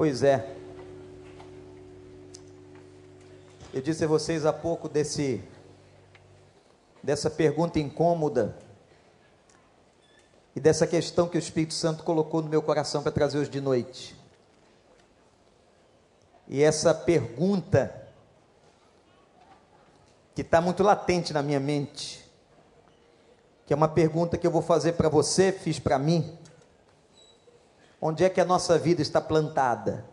Pois é. Eu disse a vocês há pouco desse dessa pergunta incômoda e dessa questão que o Espírito Santo colocou no meu coração para trazer hoje de noite. E essa pergunta que está muito latente na minha mente, que é uma pergunta que eu vou fazer para você, fiz para mim. Onde é que a nossa vida está plantada?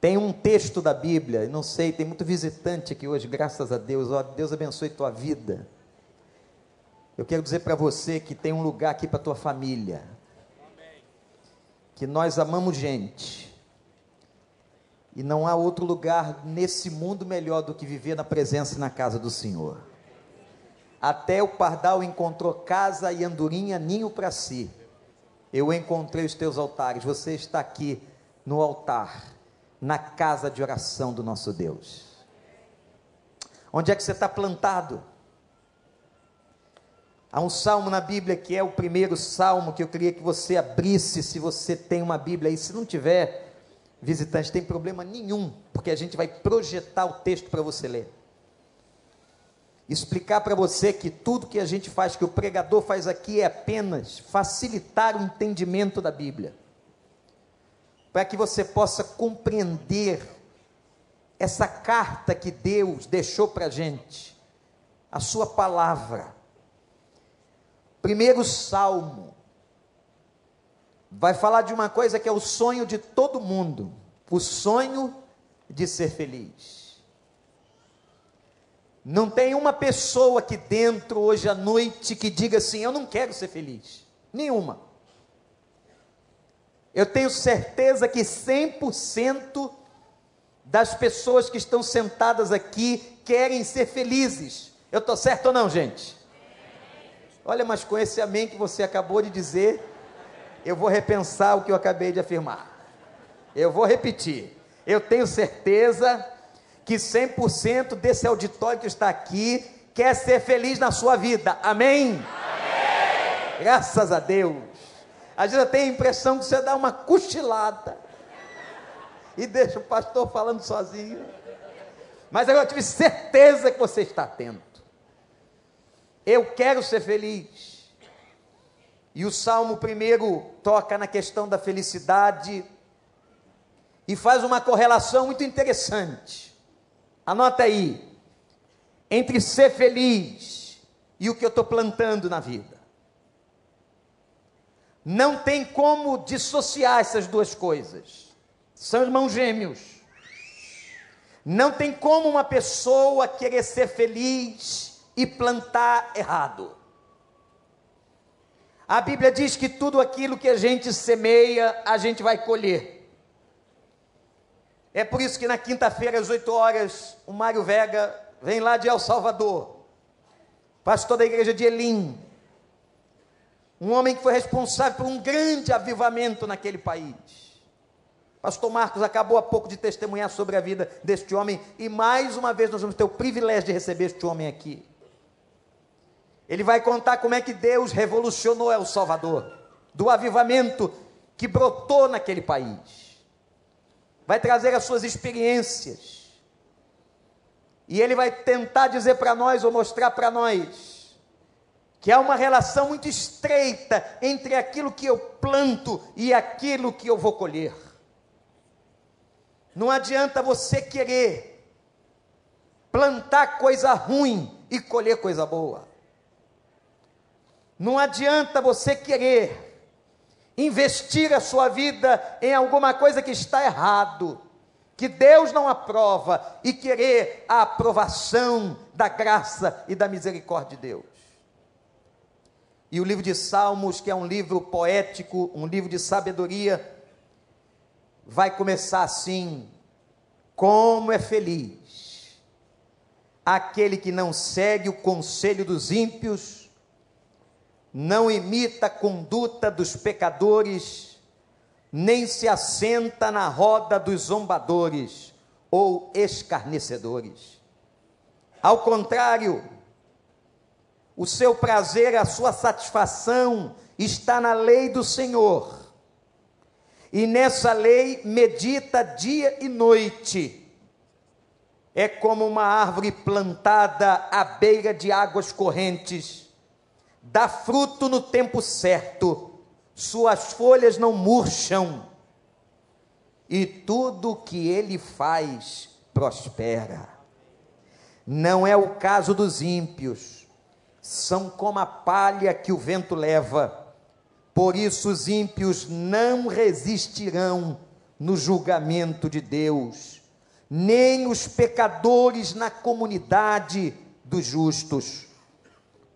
Tem um texto da Bíblia, não sei, tem muito visitante aqui hoje, graças a Deus. Ó, Deus abençoe tua vida. Eu quero dizer para você que tem um lugar aqui para tua família. Que nós amamos gente. E não há outro lugar nesse mundo melhor do que viver na presença e na casa do Senhor. Até o pardal encontrou casa e andorinha ninho para si. Eu encontrei os teus altares. Você está aqui no altar na casa de oração do nosso Deus. Onde é que você está plantado? Há um salmo na Bíblia que é o primeiro salmo que eu queria que você abrisse, se você tem uma Bíblia aí. Se não tiver, visitante, tem problema nenhum, porque a gente vai projetar o texto para você ler. Explicar para você que tudo que a gente faz, que o pregador faz aqui, é apenas facilitar o entendimento da Bíblia para que você possa compreender essa carta que Deus deixou para a gente, a sua palavra. Primeiro salmo vai falar de uma coisa que é o sonho de todo mundo, o sonho de ser feliz. Não tem uma pessoa aqui dentro hoje à noite que diga assim: Eu não quero ser feliz. Nenhuma. Eu tenho certeza que 100% das pessoas que estão sentadas aqui querem ser felizes. Eu estou certo ou não, gente? Olha, mas com esse amém que você acabou de dizer, eu vou repensar o que eu acabei de afirmar. Eu vou repetir. Eu tenho certeza que 100% desse auditório que está aqui quer ser feliz na sua vida. Amém? Amém. Graças a Deus. Às vezes eu tenho a impressão que você dá uma cochilada e deixa o pastor falando sozinho. Mas eu tive certeza que você está atento. Eu quero ser feliz. E o Salmo primeiro toca na questão da felicidade e faz uma correlação muito interessante. Anota aí. Entre ser feliz e o que eu estou plantando na vida. Não tem como dissociar essas duas coisas. São irmãos gêmeos. Não tem como uma pessoa querer ser feliz e plantar errado. A Bíblia diz que tudo aquilo que a gente semeia, a gente vai colher. É por isso que na quinta-feira, às 8 horas, o Mário Vega vem lá de El Salvador, pastor da igreja de Elim, um homem que foi responsável por um grande avivamento naquele país. Pastor Marcos acabou há pouco de testemunhar sobre a vida deste homem, e mais uma vez nós vamos ter o privilégio de receber este homem aqui. Ele vai contar como é que Deus revolucionou El Salvador, do avivamento que brotou naquele país. Vai trazer as suas experiências. E ele vai tentar dizer para nós, ou mostrar para nós, que há uma relação muito estreita entre aquilo que eu planto e aquilo que eu vou colher. Não adianta você querer plantar coisa ruim e colher coisa boa. Não adianta você querer investir a sua vida em alguma coisa que está errado, que Deus não aprova e querer a aprovação da graça e da misericórdia de Deus. E o livro de Salmos, que é um livro poético, um livro de sabedoria, vai começar assim: Como é feliz aquele que não segue o conselho dos ímpios, não imita a conduta dos pecadores, nem se assenta na roda dos zombadores ou escarnecedores. Ao contrário, o seu prazer, a sua satisfação está na lei do Senhor. e nessa lei medita dia e noite. É como uma árvore plantada à beira de águas correntes, dá fruto no tempo certo, suas folhas não murcham, e tudo que ele faz prospera. Não é o caso dos ímpios, são como a palha que o vento leva por isso os ímpios não resistirão no julgamento de Deus, nem os pecadores na comunidade dos justos.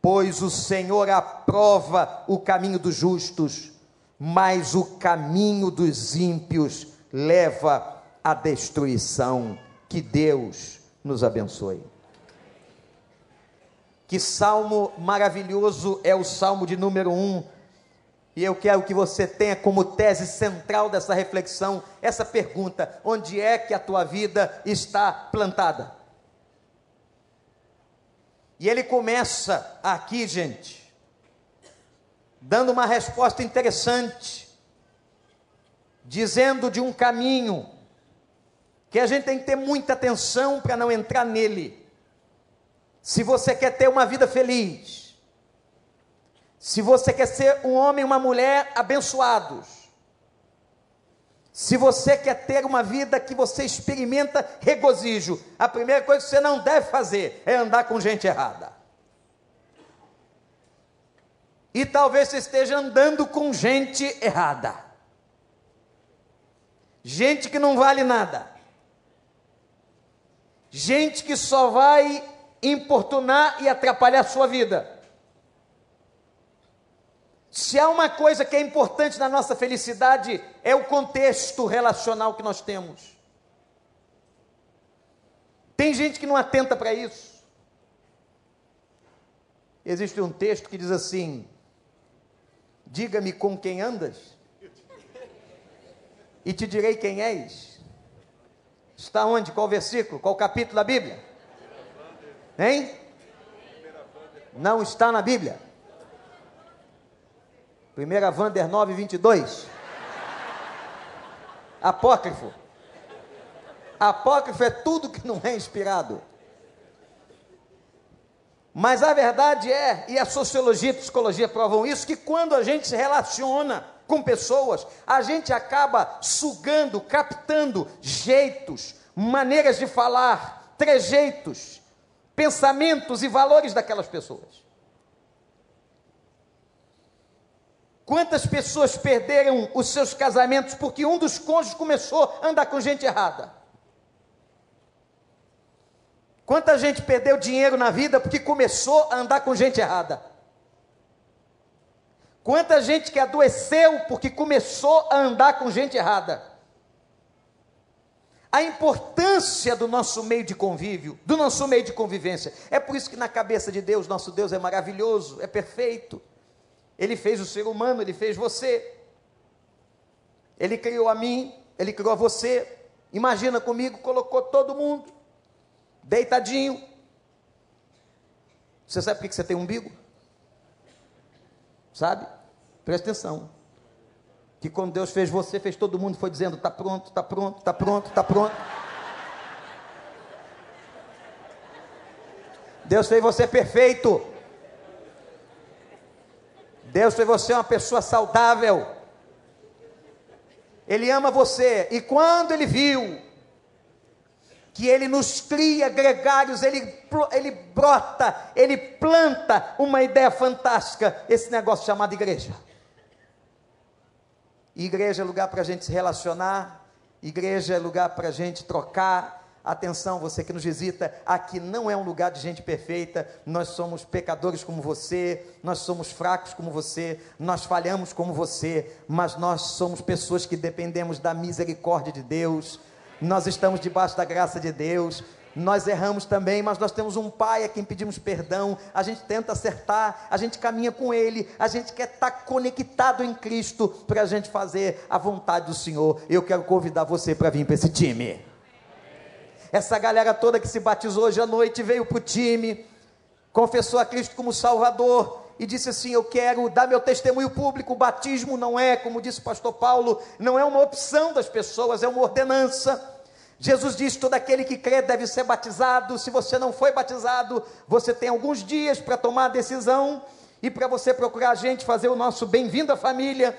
Pois o Senhor aprova o caminho dos justos, mas o caminho dos ímpios leva à destruição. Que Deus nos abençoe. Que salmo maravilhoso é o salmo de número 1 e eu quero que você tenha como tese central dessa reflexão essa pergunta: onde é que a tua vida está plantada? E ele começa aqui, gente, dando uma resposta interessante, dizendo de um caminho que a gente tem que ter muita atenção para não entrar nele. Se você quer ter uma vida feliz, se você quer ser um homem e uma mulher abençoados, se você quer ter uma vida que você experimenta regozijo, a primeira coisa que você não deve fazer é andar com gente errada. E talvez você esteja andando com gente errada. Gente que não vale nada. Gente que só vai importunar e atrapalhar a sua vida. Se há uma coisa que é importante na nossa felicidade, é o contexto relacional que nós temos. Tem gente que não atenta para isso. Existe um texto que diz assim: Diga-me com quem andas, e te direi quem és. Está onde? Qual versículo? Qual capítulo da Bíblia? Hein? Não está na Bíblia. Primeira Vander 9, 22. Apócrifo. Apócrifo é tudo que não é inspirado. Mas a verdade é, e a sociologia e a psicologia provam isso, que quando a gente se relaciona com pessoas, a gente acaba sugando, captando jeitos, maneiras de falar, trejeitos, pensamentos e valores daquelas pessoas. Quantas pessoas perderam os seus casamentos porque um dos cônjuges começou a andar com gente errada? Quanta gente perdeu dinheiro na vida porque começou a andar com gente errada? Quanta gente que adoeceu porque começou a andar com gente errada? A importância do nosso meio de convívio, do nosso meio de convivência. É por isso que na cabeça de Deus, nosso Deus é maravilhoso, é perfeito. Ele fez o ser humano, ele fez você. Ele criou a mim, ele criou a você. Imagina comigo, colocou todo mundo deitadinho. Você sabe por que você tem umbigo? Sabe? Presta atenção. Que quando Deus fez você, fez todo mundo, foi dizendo: está pronto, está pronto, está pronto, está pronto. Deus fez você perfeito. Deus fez você uma pessoa saudável. Ele ama você. E quando ele viu que ele nos cria gregários, ele, ele brota, ele planta uma ideia fantástica, esse negócio chamado igreja. Igreja é lugar para a gente se relacionar, igreja é lugar para a gente trocar, Atenção, você que nos visita, aqui não é um lugar de gente perfeita, nós somos pecadores como você, nós somos fracos como você, nós falhamos como você, mas nós somos pessoas que dependemos da misericórdia de Deus, nós estamos debaixo da graça de Deus, nós erramos também, mas nós temos um Pai a quem pedimos perdão, a gente tenta acertar, a gente caminha com Ele, a gente quer estar conectado em Cristo para a gente fazer a vontade do Senhor. Eu quero convidar você para vir para esse time. Essa galera toda que se batizou hoje à noite veio para o time, confessou a Cristo como Salvador e disse assim: Eu quero dar meu testemunho público. O batismo não é, como disse o pastor Paulo, não é uma opção das pessoas, é uma ordenança. Jesus disse: todo aquele que crê deve ser batizado. Se você não foi batizado, você tem alguns dias para tomar a decisão e para você procurar a gente fazer o nosso bem-vindo à família.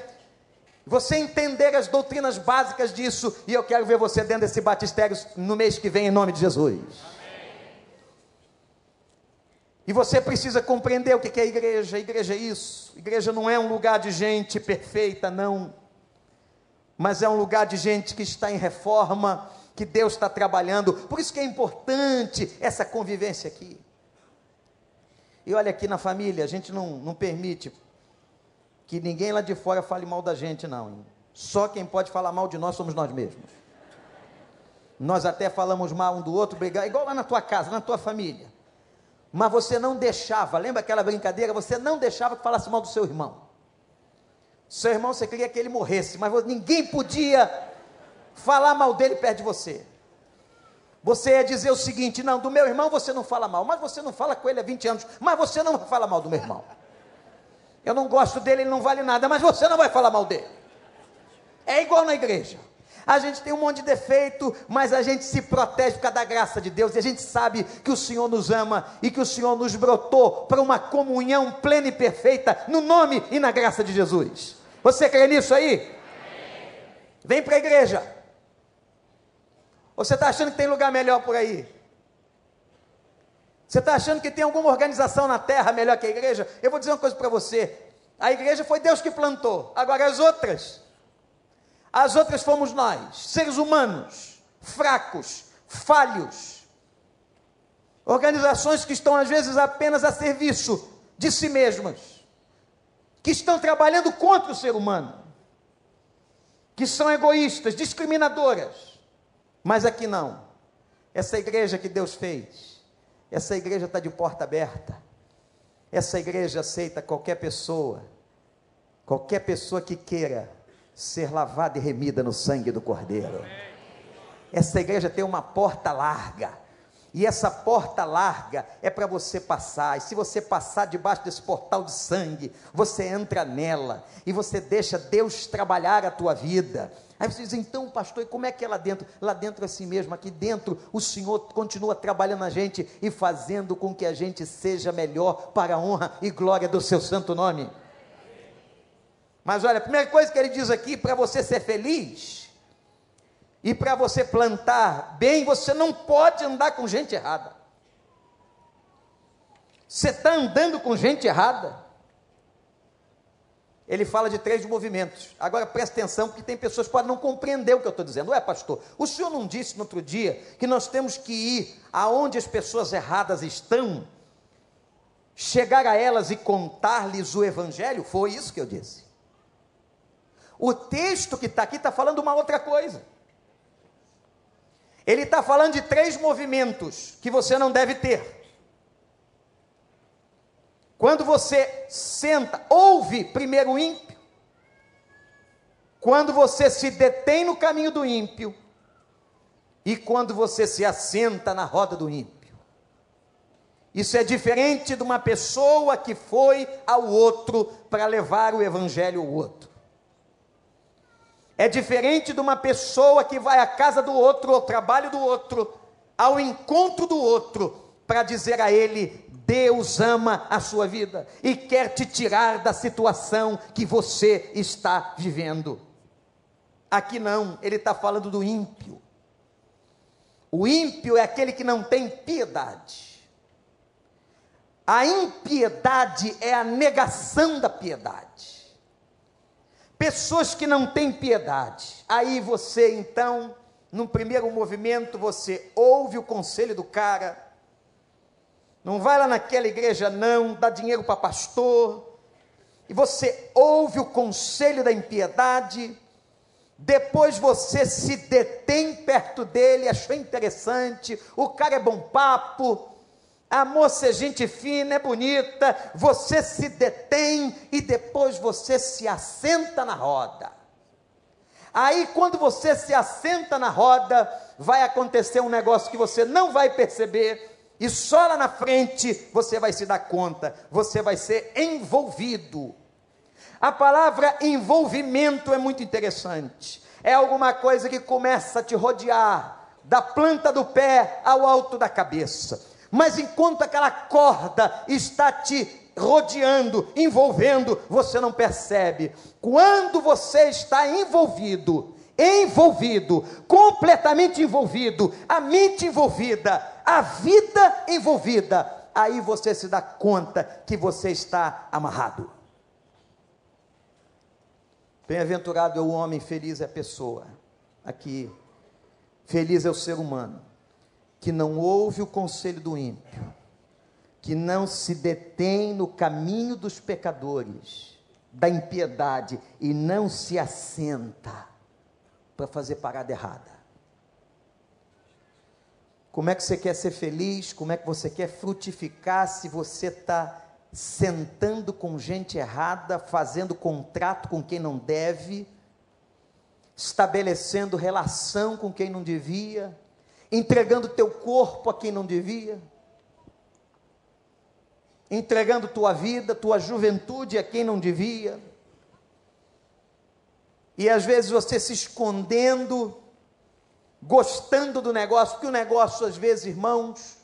Você entender as doutrinas básicas disso, e eu quero ver você dentro desse batistério no mês que vem, em nome de Jesus. E você precisa compreender o que é igreja. Igreja é isso. Igreja não é um lugar de gente perfeita, não. Mas é um lugar de gente que está em reforma, que Deus está trabalhando. Por isso que é importante essa convivência aqui. E olha aqui na família, a gente não, não permite que ninguém lá de fora fale mal da gente, não. Só quem pode falar mal de nós somos nós mesmos. Nós até falamos mal um do outro, brigar, igual lá na tua casa, na tua família mas você não deixava, lembra aquela brincadeira? Você não deixava que falasse mal do seu irmão. Seu irmão, você queria que ele morresse, mas ninguém podia falar mal dele perto de você. Você ia dizer o seguinte: não, do meu irmão você não fala mal, mas você não fala com ele há 20 anos, mas você não vai falar mal do meu irmão. Eu não gosto dele, ele não vale nada, mas você não vai falar mal dele. É igual na igreja. A gente tem um monte de defeito, mas a gente se protege por causa da graça de Deus. E a gente sabe que o Senhor nos ama e que o Senhor nos brotou para uma comunhão plena e perfeita no nome e na graça de Jesus. Você crê nisso aí? Vem para a igreja. Você está achando que tem lugar melhor por aí? Você está achando que tem alguma organização na terra melhor que a igreja? Eu vou dizer uma coisa para você: a igreja foi Deus que plantou, agora as outras as outras fomos nós, seres humanos, fracos, falhos. Organizações que estão às vezes apenas a serviço de si mesmas, que estão trabalhando contra o ser humano, que são egoístas, discriminadoras. Mas aqui não. Essa igreja que Deus fez, essa igreja está de porta aberta. Essa igreja aceita qualquer pessoa, qualquer pessoa que queira ser lavada e remida no sangue do Cordeiro. Essa igreja tem uma porta larga. E essa porta larga é para você passar. E se você passar debaixo desse portal de sangue, você entra nela e você deixa Deus trabalhar a tua vida. Aí você diz, então, pastor, como é que é lá dentro? Lá dentro é assim mesmo, aqui dentro o Senhor continua trabalhando na gente e fazendo com que a gente seja melhor para a honra e glória do seu santo nome. Mas olha, a primeira coisa que ele diz aqui, para você ser feliz e para você plantar bem, você não pode andar com gente errada. Você está andando com gente errada. Ele fala de três movimentos. Agora presta atenção, porque tem pessoas que podem não compreender o que eu estou dizendo. Ué, pastor, o senhor não disse no outro dia que nós temos que ir aonde as pessoas erradas estão, chegar a elas e contar-lhes o evangelho? Foi isso que eu disse. O texto que está aqui está falando uma outra coisa. Ele está falando de três movimentos que você não deve ter. Quando você senta, ouve primeiro o ímpio. Quando você se detém no caminho do ímpio. E quando você se assenta na roda do ímpio. Isso é diferente de uma pessoa que foi ao outro para levar o evangelho ao outro. É diferente de uma pessoa que vai à casa do outro, ao trabalho do outro, ao encontro do outro, para dizer a ele: Deus ama a sua vida e quer te tirar da situação que você está vivendo. Aqui não, ele está falando do ímpio. O ímpio é aquele que não tem piedade. A impiedade é a negação da piedade. Pessoas que não têm piedade. Aí você, então, num primeiro movimento, você ouve o conselho do cara. Não vai lá naquela igreja, não, dá dinheiro para pastor. E você ouve o conselho da impiedade. Depois você se detém perto dele, achou interessante. O cara é bom papo a moça é gente fina, é bonita, você se detém e depois você se assenta na roda. Aí, quando você se assenta na roda, vai acontecer um negócio que você não vai perceber, E só lá na frente você vai se dar conta, você vai ser envolvido. A palavra envolvimento é muito interessante. É alguma coisa que começa a te rodear, da planta do pé ao alto da cabeça. Mas enquanto aquela corda está te rodeando, envolvendo, você não percebe. Quando você está envolvido, envolvido, completamente envolvido, a mente envolvida, a vida envolvida, aí você se dá conta que você está amarrado. Bem-aventurado é o homem, feliz é a pessoa. Aqui, feliz é o ser humano que não ouve o conselho do ímpio, que não se detém no caminho dos pecadores, da impiedade e não se assenta para fazer parada errada. Como é que você quer ser feliz? Como é que você quer frutificar se você está sentando com gente errada, fazendo contrato com quem não deve, estabelecendo relação com quem não devia, entregando teu corpo a quem não devia, entregando tua vida, tua juventude a quem não devia? E às vezes você se escondendo, gostando do negócio, porque o negócio, às vezes, irmãos,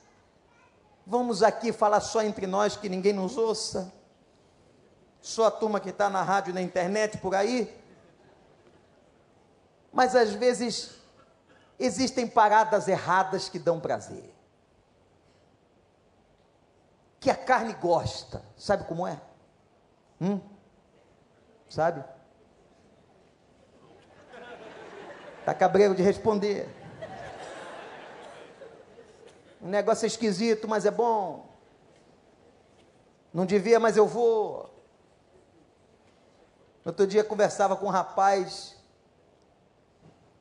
vamos aqui falar só entre nós que ninguém nos ouça, só a turma que está na rádio, na internet, por aí. Mas às vezes existem paradas erradas que dão prazer. Que a carne gosta, sabe como é? Hum? Sabe? Está cabreiro de responder. Um negócio esquisito, mas é bom. Não devia, mas eu vou. Outro dia conversava com um rapaz.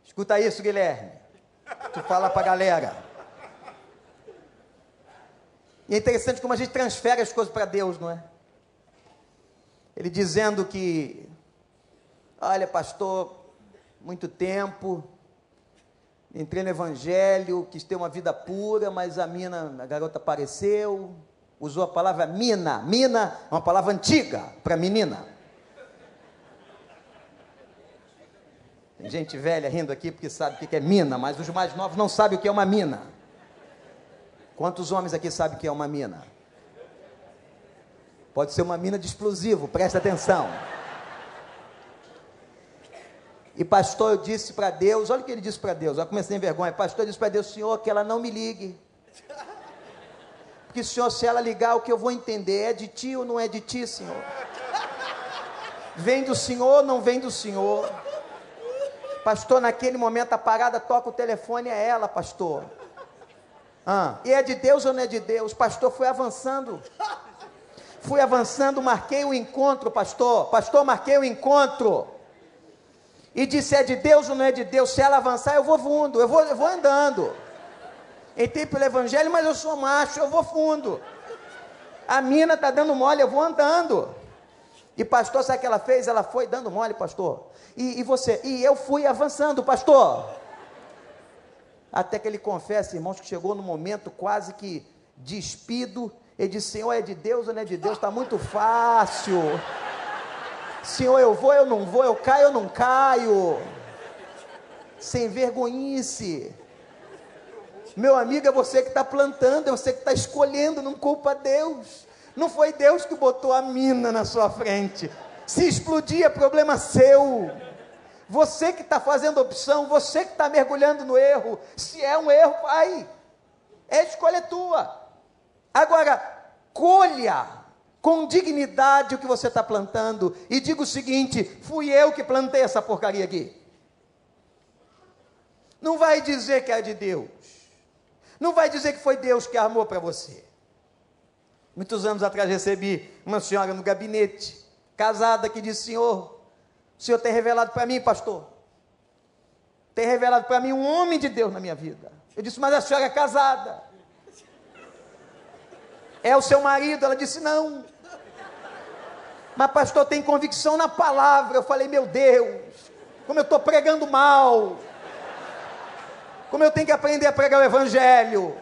Escuta isso, Guilherme. Tu fala para a galera. E é interessante como a gente transfere as coisas para Deus, não é? Ele dizendo que, olha, pastor, muito tempo, entrei no evangelho, quis ter uma vida pura, mas a mina, a garota apareceu, usou a palavra mina. Mina é uma palavra antiga para menina. Tem gente velha rindo aqui porque sabe o que é mina, mas os mais novos não sabem o que é uma mina. Quantos homens aqui sabem o que é uma mina? Pode ser uma mina de explosivo, presta atenção. E pastor, eu disse para Deus, olha o que ele disse para Deus, eu comecei em vergonha. Pastor, eu disse para Deus, Senhor, que ela não me ligue. Porque, Senhor, se ela ligar, o que eu vou entender é de ti ou não é de ti, Senhor? Vem do Senhor ou não vem do Senhor? Pastor, naquele momento a parada toca o telefone, é ela, pastor. Ah, e é de Deus ou não é de Deus? Pastor, fui avançando. Fui avançando, marquei o encontro, pastor. Pastor, marquei o encontro e disse é de Deus ou não é de Deus, se ela avançar, eu vou fundo, eu vou, eu vou andando. Entrei pelo evangelho, mas eu sou macho, eu vou fundo. A mina está dando mole, eu vou andando. E pastor, sabe o que ela fez? Ela foi dando mole, pastor. E, e você? E eu fui avançando, pastor. Até que ele confessa, irmãos, que chegou no momento quase que despido. Ele disse: Senhor, é de Deus ou não é de Deus? Está muito fácil. Senhor, eu vou, eu não vou, eu caio, eu não caio. Sem vergonhice. Meu amigo, é você que está plantando, é você que está escolhendo, não culpa Deus. Não foi Deus que botou a mina na sua frente. Se explodir é problema seu. Você que está fazendo opção, você que está mergulhando no erro. Se é um erro, vai. É escolha tua. Agora, colha com dignidade o que você está plantando e diga o seguinte: fui eu que plantei essa porcaria aqui. Não vai dizer que é de Deus. Não vai dizer que foi Deus que armou para você. Muitos anos atrás recebi uma senhora no gabinete, casada, que disse: Senhor, o Senhor tem revelado para mim, pastor, tem revelado para mim um homem de Deus na minha vida. Eu disse: Mas a senhora é casada. É o seu marido? Ela disse: Não. Mas, pastor, tem convicção na palavra. Eu falei: Meu Deus, como eu estou pregando mal. Como eu tenho que aprender a pregar o Evangelho.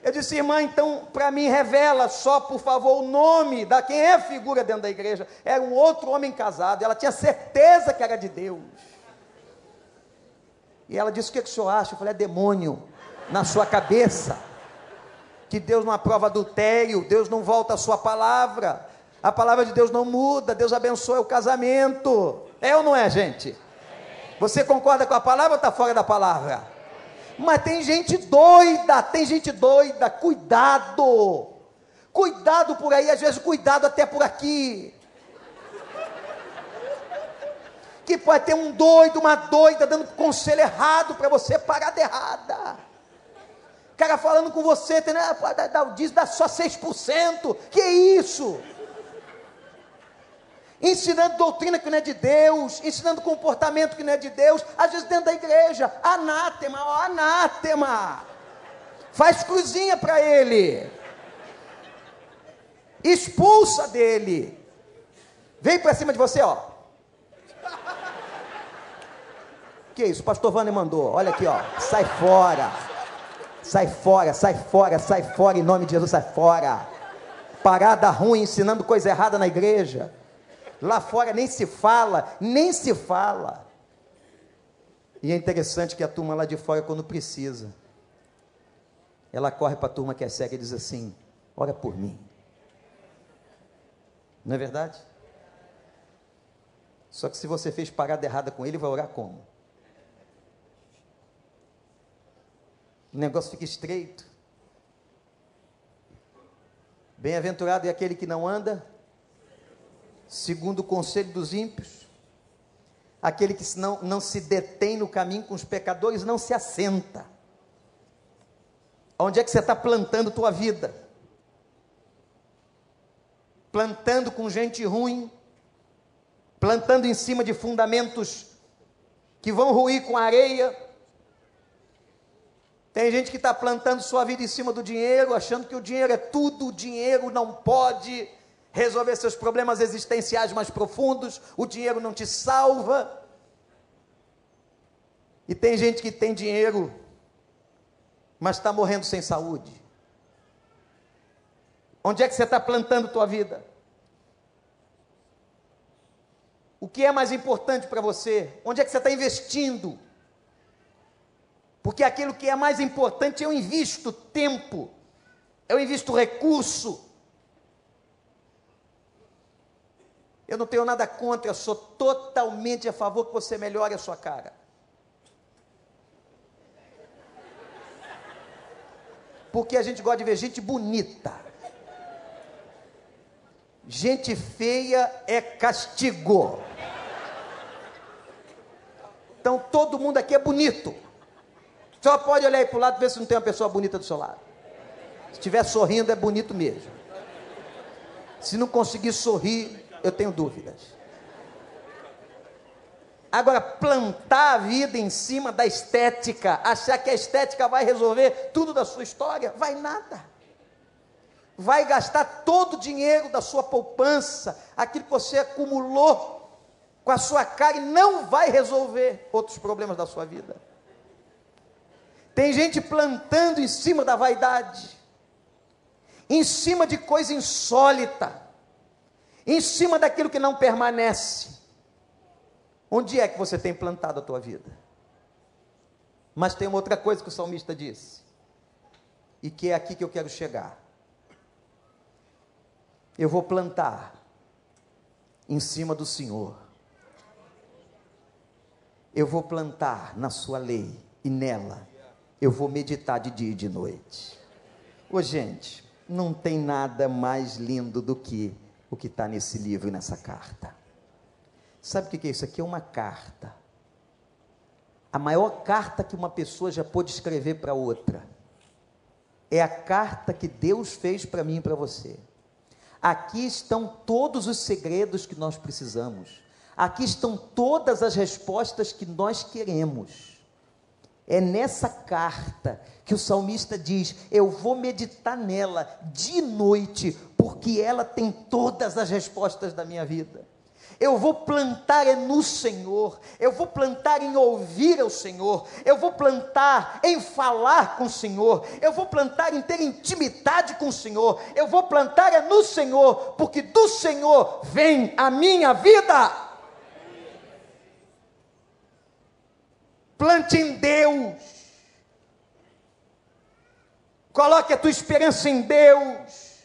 Eu disse, irmã, então para mim revela só, por favor, o nome da quem é figura dentro da igreja. Era um outro homem casado, ela tinha certeza que era de Deus. E ela disse: O que, que o senhor acha? Eu falei: É demônio na sua cabeça. Que Deus não aprova adultério, Deus não volta a sua palavra. A palavra de Deus não muda, Deus abençoa o casamento. É ou não é, gente? Você concorda com a palavra ou está fora da palavra? Mas tem gente doida, tem gente doida, cuidado. Cuidado por aí, às vezes cuidado até por aqui. Que pode ter um doido, uma doida dando conselho errado para você parar de errada. Cara falando com você, tendo, ah, dízimo, dá só 6%. Que isso? Ensinando doutrina que não é de Deus, ensinando comportamento que não é de Deus, às vezes dentro da igreja, anátema, ó, anátema, faz cruzinha para ele, expulsa dele, vem para cima de você, ó. Que isso, o pastor Vânia mandou, olha aqui, ó, sai fora, sai fora, sai fora, sai fora, em nome de Jesus, sai fora. Parada ruim, ensinando coisa errada na igreja. Lá fora nem se fala, nem se fala. E é interessante que a turma lá de fora, quando precisa, ela corre para a turma que é cega e diz assim: Ora por mim. Não é verdade? Só que se você fez parada errada com ele, vai orar como? O negócio fica estreito. Bem-aventurado é aquele que não anda segundo o conselho dos ímpios. Aquele que não, não se detém no caminho com os pecadores não se assenta. Onde é que você está plantando tua vida? Plantando com gente ruim, plantando em cima de fundamentos que vão ruir com areia. Tem gente que está plantando sua vida em cima do dinheiro, achando que o dinheiro é tudo, o dinheiro não pode resolver seus problemas existenciais mais profundos, o dinheiro não te salva. E tem gente que tem dinheiro, mas está morrendo sem saúde. Onde é que você está plantando tua vida? O que é mais importante para você? Onde é que você está investindo? Porque aquilo que é mais importante eu invisto tempo, eu invisto recurso, Eu não tenho nada contra, eu sou totalmente a favor que você melhore a sua cara. Porque a gente gosta de ver gente bonita. Gente feia é castigo. Então todo mundo aqui é bonito. Só pode olhar aí para o lado e ver se não tem uma pessoa bonita do seu lado. Se estiver sorrindo, é bonito mesmo. Se não conseguir sorrir, eu tenho dúvidas. Agora, plantar a vida em cima da estética, achar que a estética vai resolver tudo da sua história, vai nada. Vai gastar todo o dinheiro da sua poupança, aquilo que você acumulou com a sua cara e não vai resolver outros problemas da sua vida. Tem gente plantando em cima da vaidade, em cima de coisa insólita em cima daquilo que não permanece. Onde é que você tem plantado a tua vida? Mas tem uma outra coisa que o salmista disse, e que é aqui que eu quero chegar. Eu vou plantar em cima do Senhor. Eu vou plantar na sua lei e nela eu vou meditar de dia e de noite. Ô gente, não tem nada mais lindo do que o que está nesse livro e nessa carta. Sabe o que é isso? Aqui é uma carta. A maior carta que uma pessoa já pôde escrever para outra. É a carta que Deus fez para mim e para você. Aqui estão todos os segredos que nós precisamos. Aqui estão todas as respostas que nós queremos. É nessa carta que o salmista diz: Eu vou meditar nela de noite, porque ela tem todas as respostas da minha vida. Eu vou plantar é no Senhor, eu vou plantar em ouvir ao Senhor, eu vou plantar em falar com o Senhor, eu vou plantar em ter intimidade com o Senhor, eu vou plantar é no Senhor, porque do Senhor vem a minha vida. Plante em Deus, coloque a tua esperança em Deus.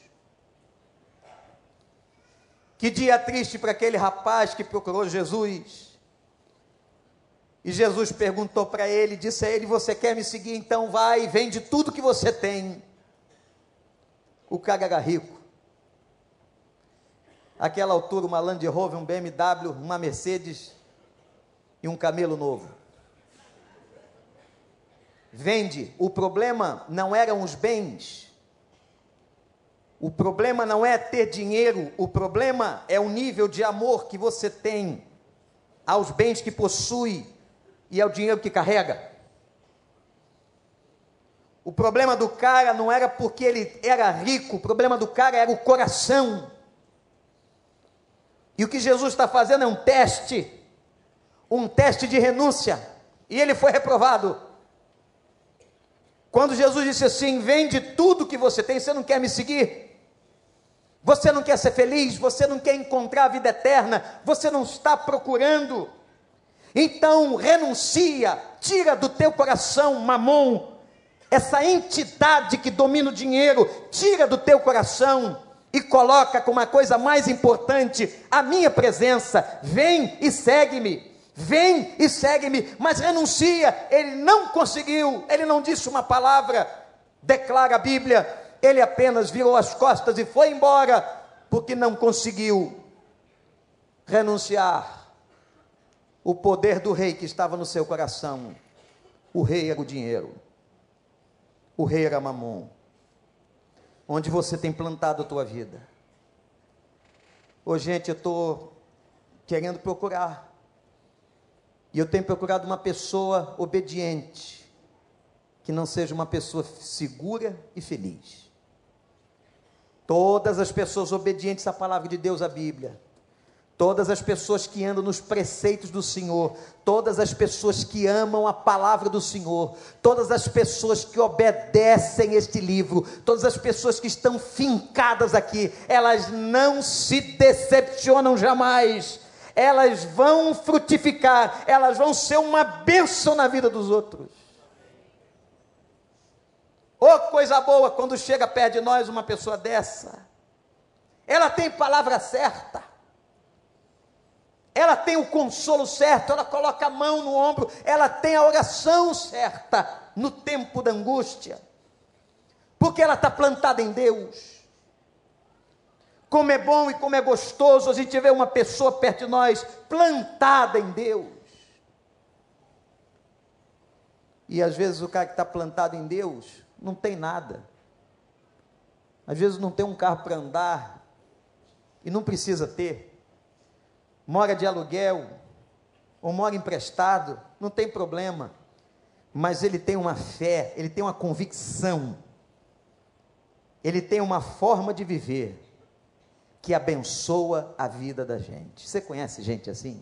Que dia triste para aquele rapaz que procurou Jesus. E Jesus perguntou para ele, disse a ele: Você quer me seguir? Então vai, vende tudo que você tem. O cara era rico. Aquela altura, uma Land Rover, um BMW, uma Mercedes e um camelo novo. Vende. O problema não eram os bens, o problema não é ter dinheiro, o problema é o nível de amor que você tem aos bens que possui e ao dinheiro que carrega. O problema do cara não era porque ele era rico, o problema do cara era o coração. E o que Jesus está fazendo é um teste, um teste de renúncia, e ele foi reprovado. Quando Jesus disse assim: Vende tudo que você tem, você não quer me seguir? Você não quer ser feliz, você não quer encontrar a vida eterna, você não está procurando. Então renuncia, tira do teu coração mamon, essa entidade que domina o dinheiro, tira do teu coração e coloca como a coisa mais importante a minha presença. Vem e segue-me. Vem e segue-me, mas renuncia. Ele não conseguiu, ele não disse uma palavra. Declara a Bíblia ele apenas virou as costas e foi embora, porque não conseguiu renunciar o poder do rei que estava no seu coração. O rei era o dinheiro, o rei era Mamon. Onde você tem plantado a tua vida? Ô, gente, eu estou querendo procurar. E eu tenho procurado uma pessoa obediente, que não seja uma pessoa segura e feliz. Todas as pessoas obedientes à palavra de Deus, à Bíblia, todas as pessoas que andam nos preceitos do Senhor, todas as pessoas que amam a palavra do Senhor, todas as pessoas que obedecem este livro, todas as pessoas que estão fincadas aqui, elas não se decepcionam jamais, elas vão frutificar, elas vão ser uma bênção na vida dos outros. Oh, coisa boa quando chega perto de nós uma pessoa dessa. Ela tem palavra certa. Ela tem o consolo certo, ela coloca a mão no ombro, ela tem a oração certa no tempo da angústia. Porque ela está plantada em Deus. Como é bom e como é gostoso a gente ver uma pessoa perto de nós plantada em Deus. E às vezes o cara que está plantado em Deus, não tem nada. Às vezes não tem um carro para andar e não precisa ter. Mora de aluguel ou mora emprestado, não tem problema. Mas ele tem uma fé, ele tem uma convicção, ele tem uma forma de viver que abençoa a vida da gente. Você conhece gente assim?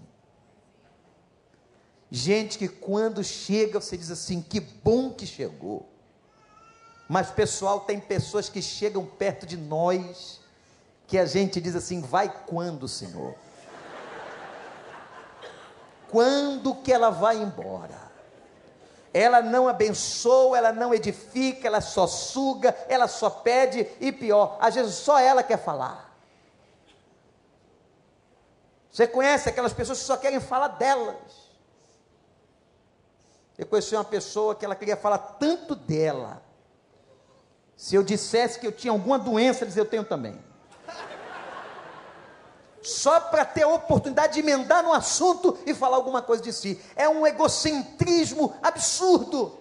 Gente que quando chega você diz assim: que bom que chegou. Mas, pessoal, tem pessoas que chegam perto de nós, que a gente diz assim: vai quando, Senhor? Quando que ela vai embora? Ela não abençoa, ela não edifica, ela só suga, ela só pede e pior, às vezes só ela quer falar. Você conhece aquelas pessoas que só querem falar delas? Eu conheci uma pessoa que ela queria falar tanto dela, se eu dissesse que eu tinha alguma doença, eles eu tenho também. Só para ter a oportunidade de emendar no assunto e falar alguma coisa de si. É um egocentrismo absurdo.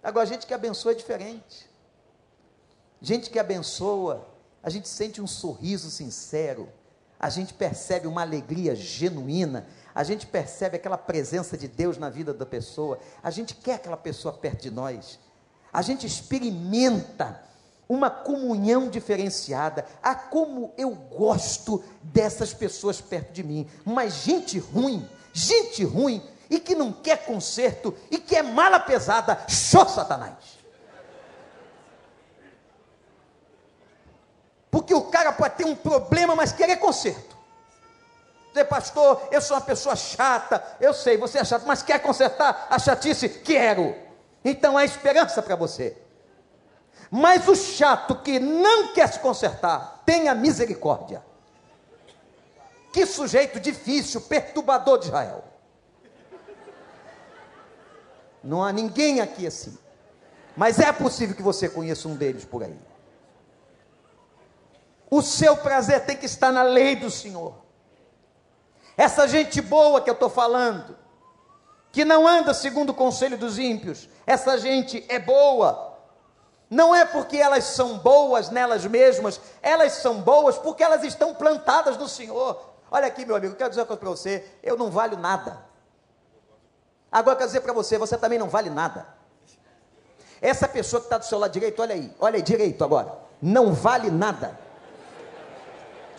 Agora, gente que abençoa é diferente. Gente que abençoa, a gente sente um sorriso sincero, a gente percebe uma alegria genuína, a gente percebe aquela presença de Deus na vida da pessoa, a gente quer aquela pessoa perto de nós a gente experimenta uma comunhão diferenciada. Ah, como eu gosto dessas pessoas perto de mim. Mas gente ruim, gente ruim e que não quer conserto e que é mala pesada, show Satanás. Porque o cara pode ter um problema, mas querer conserto. Dizer, pastor, eu sou uma pessoa chata, eu sei, você é chato, mas quer consertar a chatice? Quero. Então há esperança para você. Mas o chato que não quer se consertar, tenha misericórdia. Que sujeito difícil, perturbador de Israel. Não há ninguém aqui assim. Mas é possível que você conheça um deles por aí. O seu prazer tem que estar na lei do Senhor. Essa gente boa que eu estou falando, que não anda segundo o conselho dos ímpios, essa gente é boa. Não é porque elas são boas nelas mesmas, elas são boas porque elas estão plantadas no Senhor. Olha aqui, meu amigo, quero dizer uma coisa para você: eu não valho nada. Agora quero dizer para você, você também não vale nada. Essa pessoa que está do seu lado direito, olha aí, olha aí direito agora, não vale nada.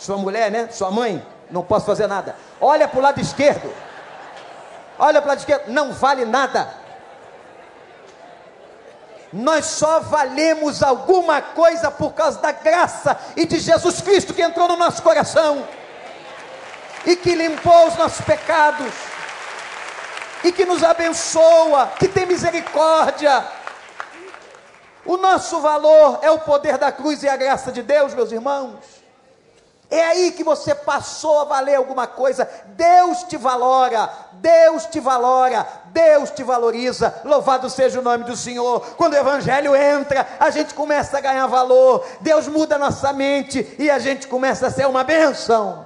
Sua mulher, né? Sua mãe, não posso fazer nada. Olha para o lado esquerdo. Olha para o lado esquerdo, não vale nada. Nós só valemos alguma coisa por causa da graça e de Jesus Cristo que entrou no nosso coração e que limpou os nossos pecados e que nos abençoa, que tem misericórdia. O nosso valor é o poder da cruz e a graça de Deus, meus irmãos. É aí que você passou a valer alguma coisa. Deus te valora, Deus te valora, Deus te valoriza. Louvado seja o nome do Senhor. Quando o Evangelho entra, a gente começa a ganhar valor. Deus muda nossa mente e a gente começa a ser uma bênção.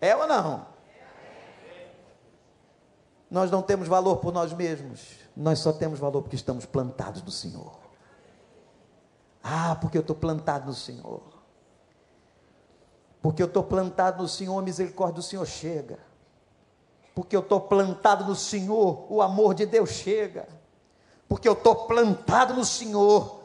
É ou não? Nós não temos valor por nós mesmos, nós só temos valor porque estamos plantados no Senhor. Ah, porque eu estou plantado no Senhor. Porque eu estou plantado no Senhor, a misericórdia do Senhor chega. Porque eu estou plantado no Senhor, o amor de Deus chega. Porque eu estou plantado no Senhor,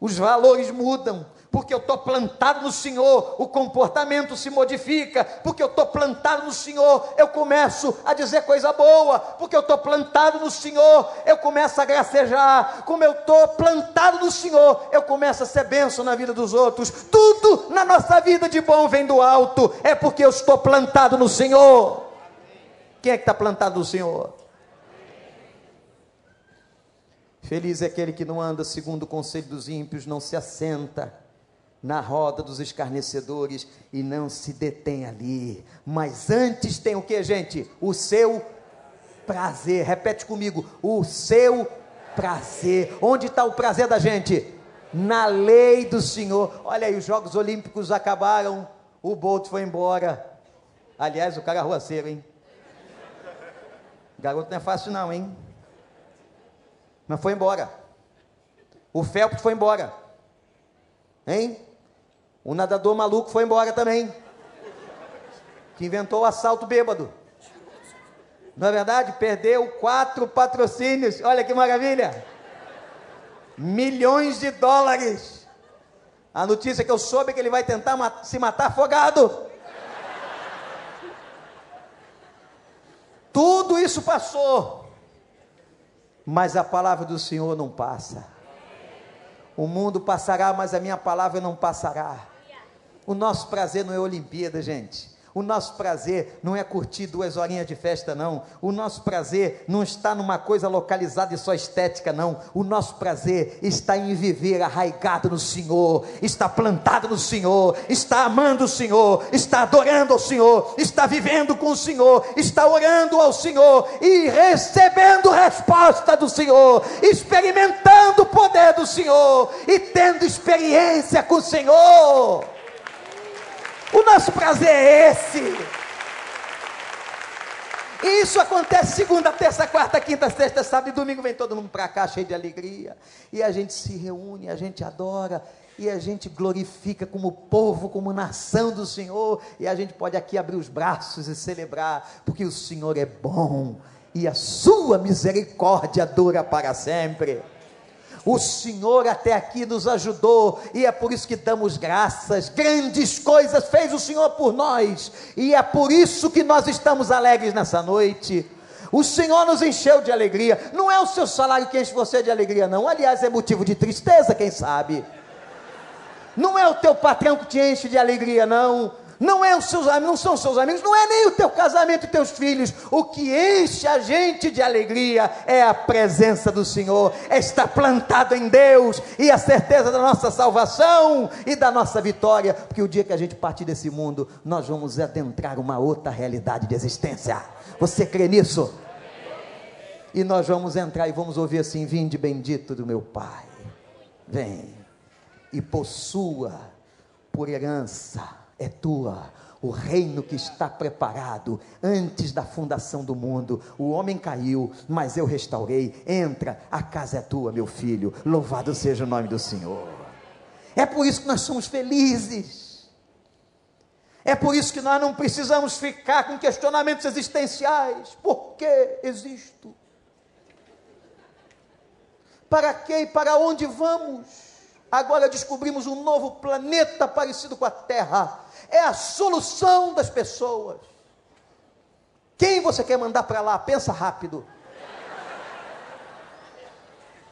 os valores mudam, porque eu estou plantado no Senhor, o comportamento se modifica, porque eu estou plantado no Senhor, eu começo a dizer coisa boa, porque eu estou plantado no Senhor, eu começo a gracejar, como eu estou plantado no Senhor, eu começo a ser bênção na vida dos outros, tudo na nossa vida de bom vem do alto, é porque eu estou plantado no Senhor. Quem é que está plantado no Senhor? Feliz é aquele que não anda segundo o conselho dos ímpios, não se assenta na roda dos escarnecedores e não se detém ali. Mas antes tem o que, gente? O seu prazer. Repete comigo: o seu prazer. Onde está o prazer da gente? Na lei do Senhor. Olha aí, os Jogos Olímpicos acabaram, o Bolt foi embora. Aliás, o cara é ruaceiro, hein? Garoto não é fácil, não, hein? Mas foi embora. O Felps foi embora. Hein? O nadador maluco foi embora também. Que inventou o assalto bêbado. Não é verdade? Perdeu quatro patrocínios. Olha que maravilha! Milhões de dólares. A notícia que eu soube é que ele vai tentar mat se matar afogado. Tudo isso passou. Mas a palavra do Senhor não passa. O mundo passará, mas a minha palavra não passará. O nosso prazer não é Olimpíada, gente. O nosso prazer não é curtir duas horinhas de festa, não. O nosso prazer não está numa coisa localizada e só estética, não. O nosso prazer está em viver arraigado no Senhor, está plantado no Senhor, está amando o Senhor, está adorando ao Senhor, está vivendo com o Senhor, está orando ao Senhor e recebendo resposta do Senhor, experimentando o poder do Senhor e tendo experiência com o Senhor. O nosso prazer é esse. E isso acontece segunda, terça, quarta, quinta, sexta, sábado e domingo. Vem todo mundo para cá cheio de alegria. E a gente se reúne, a gente adora. E a gente glorifica como povo, como nação do Senhor. E a gente pode aqui abrir os braços e celebrar, porque o Senhor é bom. E a sua misericórdia dura para sempre. O Senhor até aqui nos ajudou e é por isso que damos graças. Grandes coisas fez o Senhor por nós e é por isso que nós estamos alegres nessa noite. O Senhor nos encheu de alegria. Não é o seu salário que enche você de alegria, não. Aliás, é motivo de tristeza, quem sabe. Não é o teu patrão que te enche de alegria, não. Não é os seus não são seus amigos, não é nem o teu casamento e teus filhos. O que enche a gente de alegria é a presença do Senhor, é estar plantado em Deus e a certeza da nossa salvação e da nossa vitória, porque o dia que a gente partir desse mundo, nós vamos adentrar uma outra realidade de existência. Você crê nisso? E nós vamos entrar e vamos ouvir assim: Vinde bendito do meu Pai, vem e possua por herança, é tua, o reino que está preparado antes da fundação do mundo. O homem caiu, mas eu restaurei. Entra, a casa é tua, meu filho. Louvado seja o nome do Senhor. É por isso que nós somos felizes. É por isso que nós não precisamos ficar com questionamentos existenciais. Por que existo? Para que e para onde vamos? Agora descobrimos um novo planeta parecido com a Terra. É a solução das pessoas. Quem você quer mandar para lá? Pensa rápido.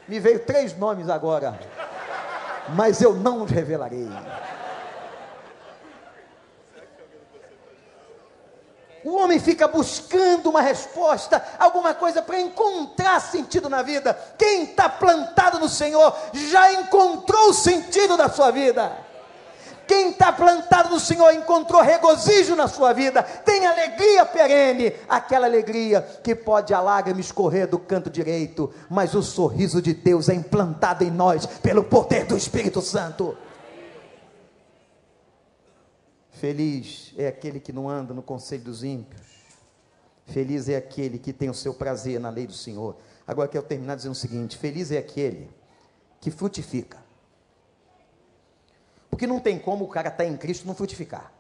Me veio três nomes agora, mas eu não os revelarei. O homem fica buscando uma resposta, alguma coisa para encontrar sentido na vida. Quem está plantado no Senhor já encontrou o sentido da sua vida. Quem está plantado no Senhor encontrou regozijo na sua vida, tem alegria perene, aquela alegria que pode a lágrima escorrer do canto direito, mas o sorriso de Deus é implantado em nós pelo poder do Espírito Santo. Feliz é aquele que não anda no conselho dos ímpios. Feliz é aquele que tem o seu prazer na lei do Senhor. Agora quero terminar dizendo o seguinte: feliz é aquele que frutifica. Porque não tem como o cara estar tá em Cristo não frutificar.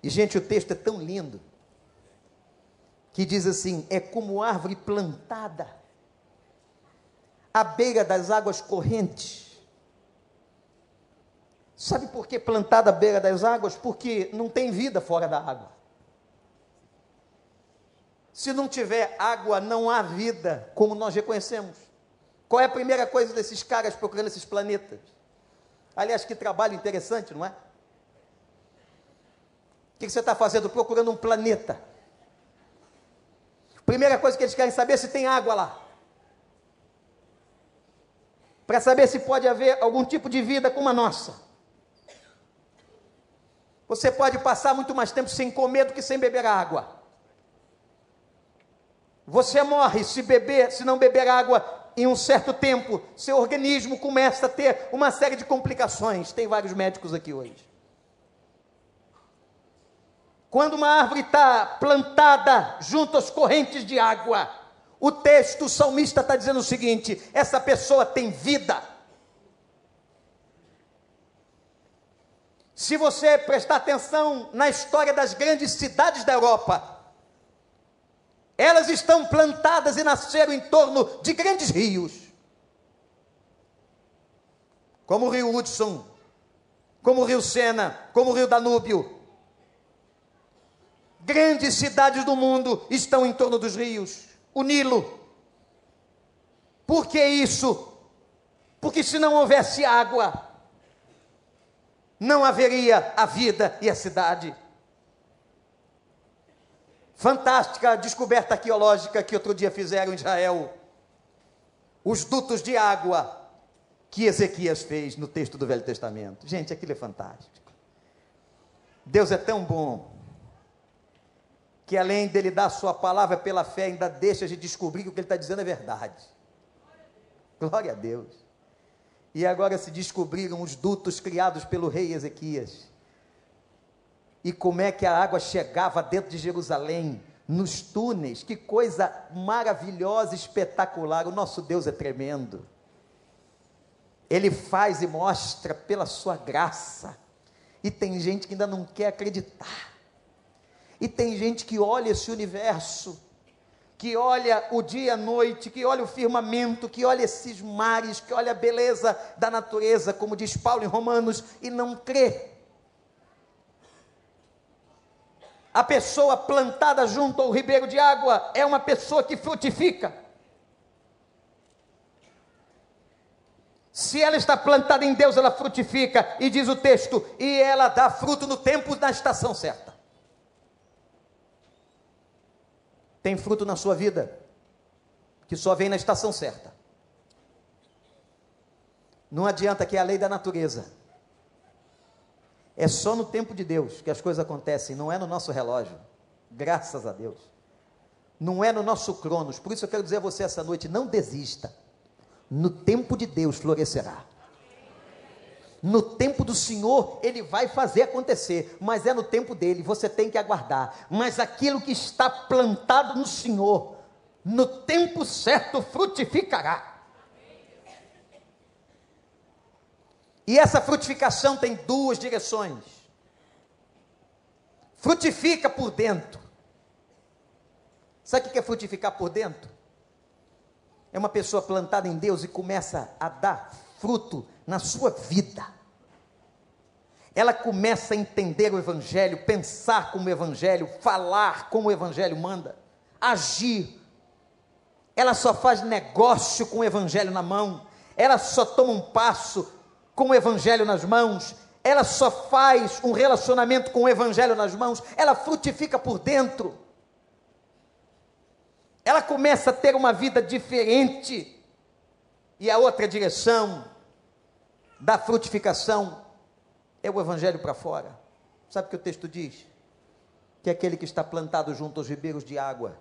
E, gente, o texto é tão lindo que diz assim: é como árvore plantada à beira das águas correntes Sabe por que plantada à beira das águas? Porque não tem vida fora da água. Se não tiver água, não há vida, como nós reconhecemos. Qual é a primeira coisa desses caras procurando esses planetas? Aliás, que trabalho interessante, não é? O que você está fazendo? Procurando um planeta. Primeira coisa que eles querem saber é se tem água lá. Para saber se pode haver algum tipo de vida como a nossa. Você pode passar muito mais tempo sem comer do que sem beber água. Você morre se beber, se não beber água em um certo tempo, seu organismo começa a ter uma série de complicações. Tem vários médicos aqui hoje. Quando uma árvore está plantada junto às correntes de água, o texto, o salmista está dizendo o seguinte: essa pessoa tem vida. Se você prestar atenção na história das grandes cidades da Europa, elas estão plantadas e nasceram em torno de grandes rios, como o rio Hudson, como o rio Sena, como o rio Danúbio. Grandes cidades do mundo estão em torno dos rios, o Nilo. Por que isso? Porque se não houvesse água, não haveria a vida e a cidade. Fantástica descoberta arqueológica que outro dia fizeram em Israel. Os dutos de água que Ezequias fez no texto do Velho Testamento. Gente, aquilo é fantástico. Deus é tão bom que além dele dar sua palavra pela fé, ainda deixa gente descobrir que o que ele está dizendo é verdade. Glória a Deus. E agora se descobriram os dutos criados pelo rei Ezequias. E como é que a água chegava dentro de Jerusalém, nos túneis. Que coisa maravilhosa, espetacular. O nosso Deus é tremendo. Ele faz e mostra pela sua graça. E tem gente que ainda não quer acreditar. E tem gente que olha esse universo que olha o dia e a noite, que olha o firmamento, que olha esses mares, que olha a beleza da natureza, como diz Paulo em Romanos, e não crê. A pessoa plantada junto ao ribeiro de água é uma pessoa que frutifica. Se ela está plantada em Deus, ela frutifica, e diz o texto, e ela dá fruto no tempo, na estação certa. tem fruto na sua vida que só vem na estação certa. Não adianta que é a lei da natureza. É só no tempo de Deus que as coisas acontecem, não é no nosso relógio. Graças a Deus. Não é no nosso cronos. Por isso eu quero dizer a você essa noite: não desista. No tempo de Deus florescerá. No tempo do Senhor, Ele vai fazer acontecer, mas é no tempo dele, você tem que aguardar. Mas aquilo que está plantado no Senhor, no tempo certo frutificará. E essa frutificação tem duas direções. Frutifica por dentro. Sabe o que é frutificar por dentro? É uma pessoa plantada em Deus e começa a dar fruto na sua vida. Ela começa a entender o Evangelho, pensar como o Evangelho, falar como o Evangelho manda, agir. Ela só faz negócio com o Evangelho na mão, ela só toma um passo com o Evangelho nas mãos, ela só faz um relacionamento com o Evangelho nas mãos, ela frutifica por dentro. Ela começa a ter uma vida diferente. E a outra direção da frutificação é o evangelho para fora. Sabe o que o texto diz? Que é aquele que está plantado junto aos ribeiros de água,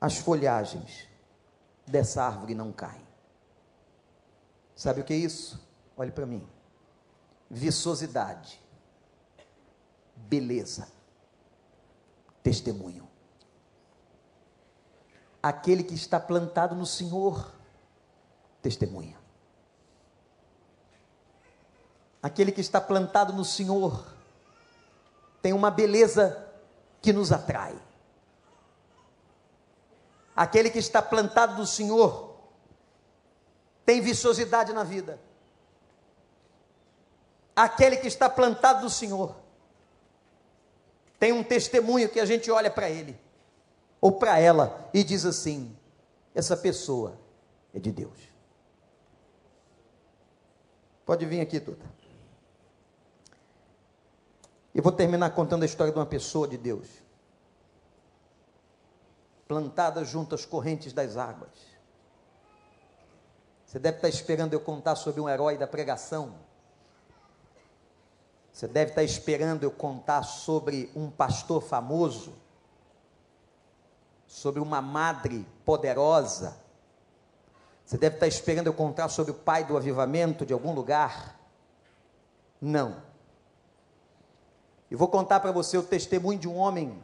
as folhagens dessa árvore não caem. Sabe o que é isso? Olhe para mim. Viçosidade, beleza, testemunho. Aquele que está plantado no Senhor, testemunha. aquele que está plantado no Senhor, tem uma beleza que nos atrai. Aquele que está plantado no Senhor tem viçosidade na vida. Aquele que está plantado no Senhor tem um testemunho que a gente olha para ele ou para ela e diz assim: essa pessoa é de Deus. Pode vir aqui, Tuta. E vou terminar contando a história de uma pessoa de Deus, plantada junto às correntes das águas. Você deve estar esperando eu contar sobre um herói da pregação. Você deve estar esperando eu contar sobre um pastor famoso, sobre uma madre poderosa. Você deve estar esperando eu contar sobre o pai do avivamento de algum lugar. Não. E vou contar para você o testemunho de um homem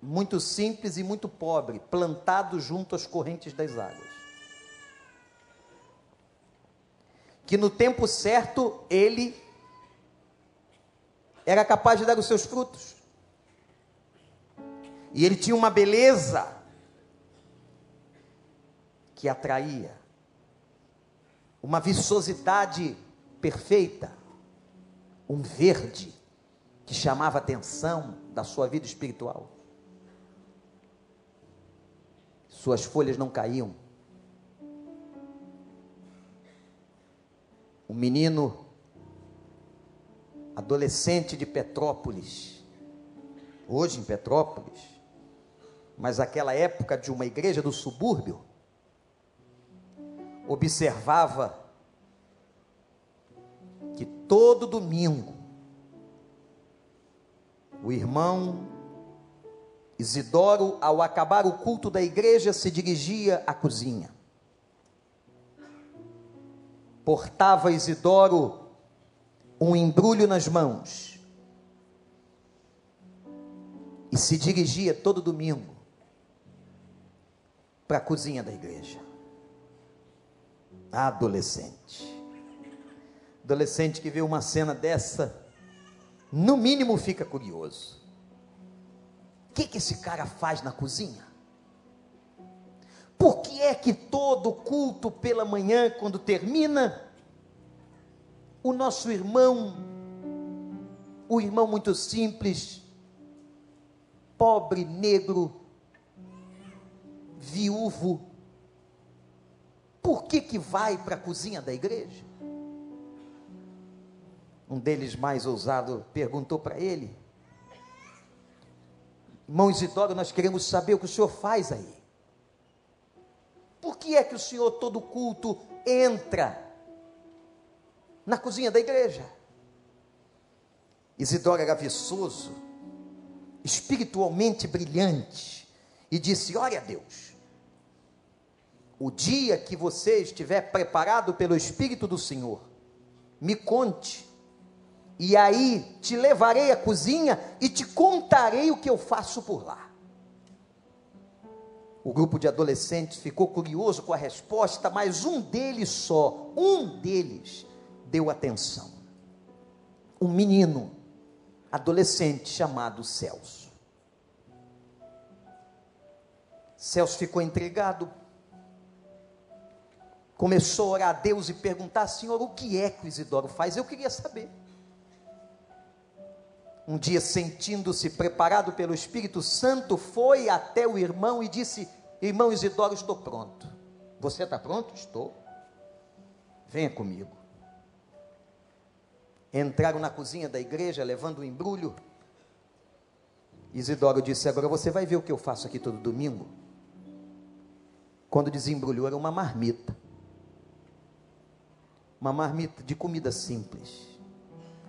muito simples e muito pobre, plantado junto às correntes das águas. Que no tempo certo ele era capaz de dar os seus frutos. E ele tinha uma beleza que atraía, uma viçosidade perfeita, um verde que chamava a atenção da sua vida espiritual. Suas folhas não caíam. Um menino adolescente de Petrópolis, hoje em Petrópolis, mas aquela época de uma igreja do subúrbio, observava que todo domingo o irmão Isidoro, ao acabar o culto da igreja, se dirigia à cozinha. Portava Isidoro um embrulho nas mãos e se dirigia todo domingo para a cozinha da igreja. Adolescente. Adolescente que vê uma cena dessa no mínimo fica curioso. O que, que esse cara faz na cozinha? Por que é que todo culto pela manhã, quando termina, o nosso irmão, o irmão muito simples, pobre, negro, viúvo, por que que vai para a cozinha da igreja? Um deles mais ousado perguntou para ele: Irmão Isidoro, nós queremos saber o que o senhor faz aí. Por que é que o senhor, todo culto, entra na cozinha da igreja? Isidoro era viçoso, espiritualmente brilhante, e disse: Olha, Deus, o dia que você estiver preparado pelo Espírito do Senhor, me conte, e aí te levarei à cozinha e te contarei o que eu faço por lá. O grupo de adolescentes ficou curioso com a resposta, mas um deles só, um deles, deu atenção. Um menino, adolescente chamado Celso. Celso ficou entregado começou a orar a Deus e perguntar: Senhor, o que é que o Isidoro faz? Eu queria saber. Um dia, sentindo-se preparado pelo Espírito Santo, foi até o irmão e disse: Irmão Isidoro, estou pronto. Você está pronto? Estou. Venha comigo. Entraram na cozinha da igreja levando um embrulho. Isidoro disse: Agora você vai ver o que eu faço aqui todo domingo. Quando desembrulhou, era uma marmita uma marmita de comida simples.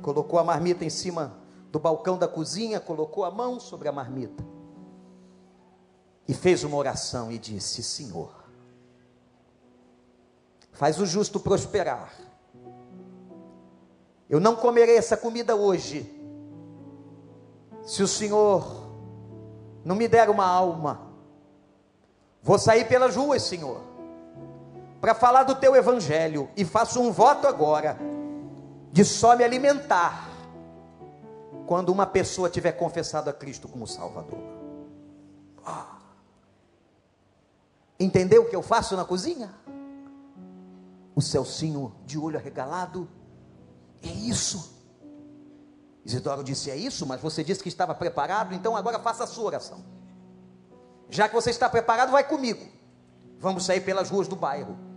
Colocou a marmita em cima do balcão da cozinha, colocou a mão sobre a marmita e fez uma oração e disse: Senhor, faz o justo prosperar. Eu não comerei essa comida hoje, se o Senhor não me der uma alma. Vou sair pelas ruas, Senhor para falar do teu evangelho e faço um voto agora de só me alimentar quando uma pessoa tiver confessado a Cristo como Salvador. Ah. Entendeu o que eu faço na cozinha? O Celcinho de olho arregalado, é isso. Isidoro disse: É isso, mas você disse que estava preparado, então agora faça a sua oração. Já que você está preparado, vai comigo. Vamos sair pelas ruas do bairro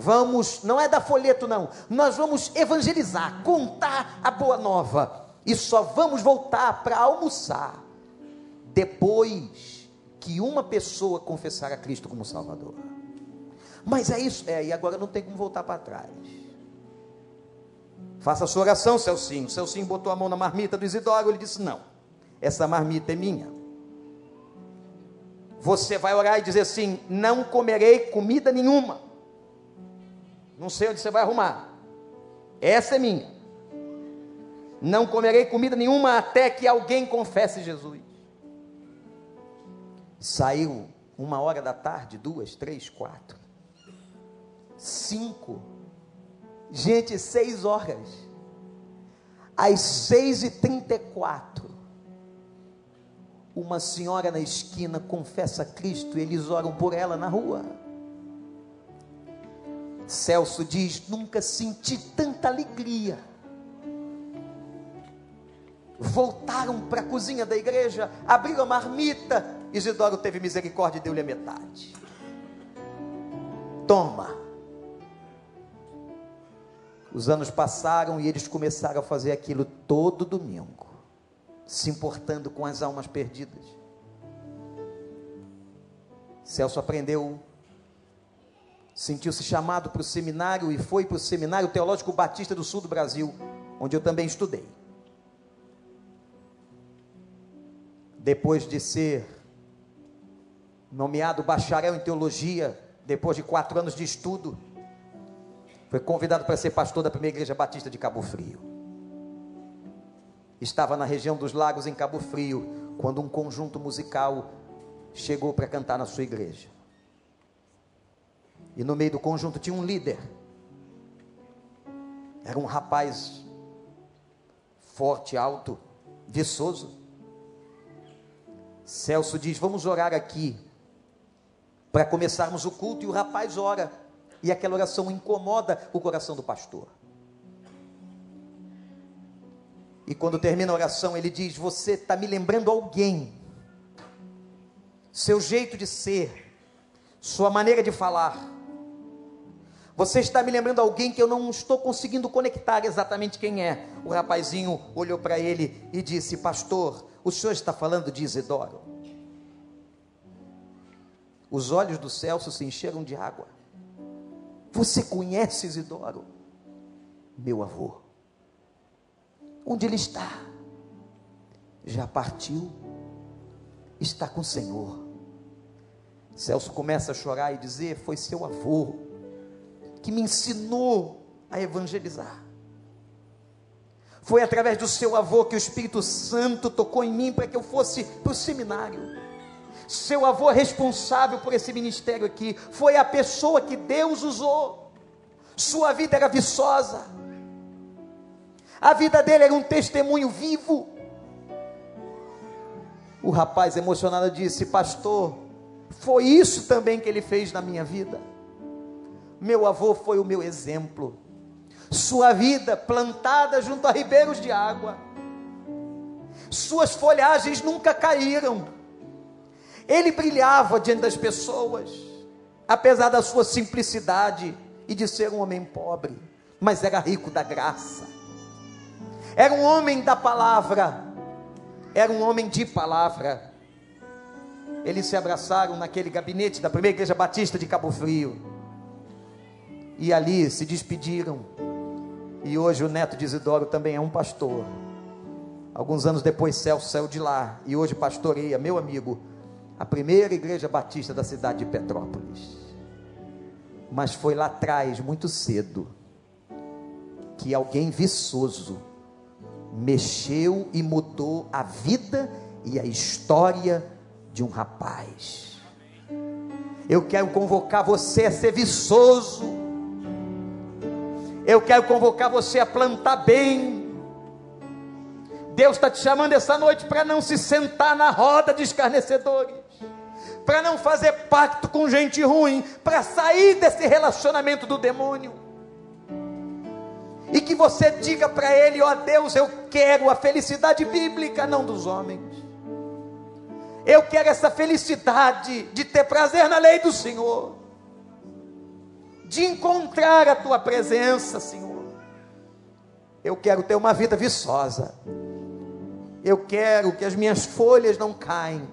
Vamos, não é da folheto não, nós vamos evangelizar, contar a boa nova. E só vamos voltar para almoçar depois que uma pessoa confessar a Cristo como Salvador. Mas é isso, é, e agora não tem como voltar para trás. Faça a sua oração, Celcinho. Celcinho botou a mão na marmita do Isidoro, ele disse: Não, essa marmita é minha. Você vai orar e dizer assim: Não comerei comida nenhuma não sei onde você vai arrumar. Essa é minha. Não comerei comida nenhuma até que alguém confesse Jesus. Saiu uma hora da tarde, duas, três, quatro, cinco. Gente, seis horas. Às seis e trinta e quatro, uma senhora na esquina confessa Cristo e eles oram por ela na rua. Celso diz: nunca senti tanta alegria. Voltaram para a cozinha da igreja, abriram a marmita. Isidoro teve misericórdia e deu-lhe a metade. Toma. Os anos passaram e eles começaram a fazer aquilo todo domingo, se importando com as almas perdidas. Celso aprendeu sentiu-se chamado para o seminário e foi para o Seminário Teológico Batista do Sul do Brasil, onde eu também estudei. Depois de ser nomeado bacharel em teologia, depois de quatro anos de estudo, foi convidado para ser pastor da primeira igreja batista de Cabo Frio. Estava na região dos lagos em Cabo Frio, quando um conjunto musical chegou para cantar na sua igreja. E no meio do conjunto tinha um líder. Era um rapaz forte, alto, viçoso. Celso diz: Vamos orar aqui. para começarmos o culto e o rapaz ora. E aquela oração incomoda o coração do pastor. E quando termina a oração, ele diz: Você está me lembrando alguém. Seu jeito de ser, sua maneira de falar. Você está me lembrando alguém que eu não estou conseguindo conectar exatamente quem é. O rapazinho olhou para ele e disse: Pastor, o senhor está falando de Isidoro? Os olhos do Celso se encheram de água. Você conhece Isidoro? Meu avô. Onde ele está? Já partiu? Está com o Senhor. Celso começa a chorar e dizer: Foi seu avô que me ensinou a evangelizar. Foi através do seu avô que o Espírito Santo tocou em mim para que eu fosse para o seminário seu avô é responsável por esse ministério aqui, foi a pessoa que Deus usou. Sua vida era viçosa, a vida dele era um testemunho vivo. O rapaz emocionado disse: Pastor, foi isso também que ele fez na minha vida. Meu avô foi o meu exemplo. Sua vida plantada junto a ribeiros de água, suas folhagens nunca caíram ele brilhava diante das pessoas, apesar da sua simplicidade e de ser um homem pobre, mas era rico da graça. Era um homem da palavra, era um homem de palavra. Eles se abraçaram naquele gabinete da primeira igreja batista de Cabo Frio. E ali se despediram. E hoje o neto de Isidoro também é um pastor. Alguns anos depois, Celso saiu de lá e hoje pastoreia, meu amigo, a primeira igreja batista da cidade de Petrópolis. Mas foi lá atrás, muito cedo, que alguém viçoso mexeu e mudou a vida e a história de um rapaz. Eu quero convocar você a ser viçoso. Eu quero convocar você a plantar bem. Deus está te chamando essa noite para não se sentar na roda de escarnecedores para não fazer pacto com gente ruim, para sair desse relacionamento do demônio. E que você diga para ele: ó oh Deus, eu quero a felicidade bíblica, não dos homens. Eu quero essa felicidade de ter prazer na lei do Senhor, de encontrar a tua presença, Senhor. Eu quero ter uma vida viçosa. Eu quero que as minhas folhas não caem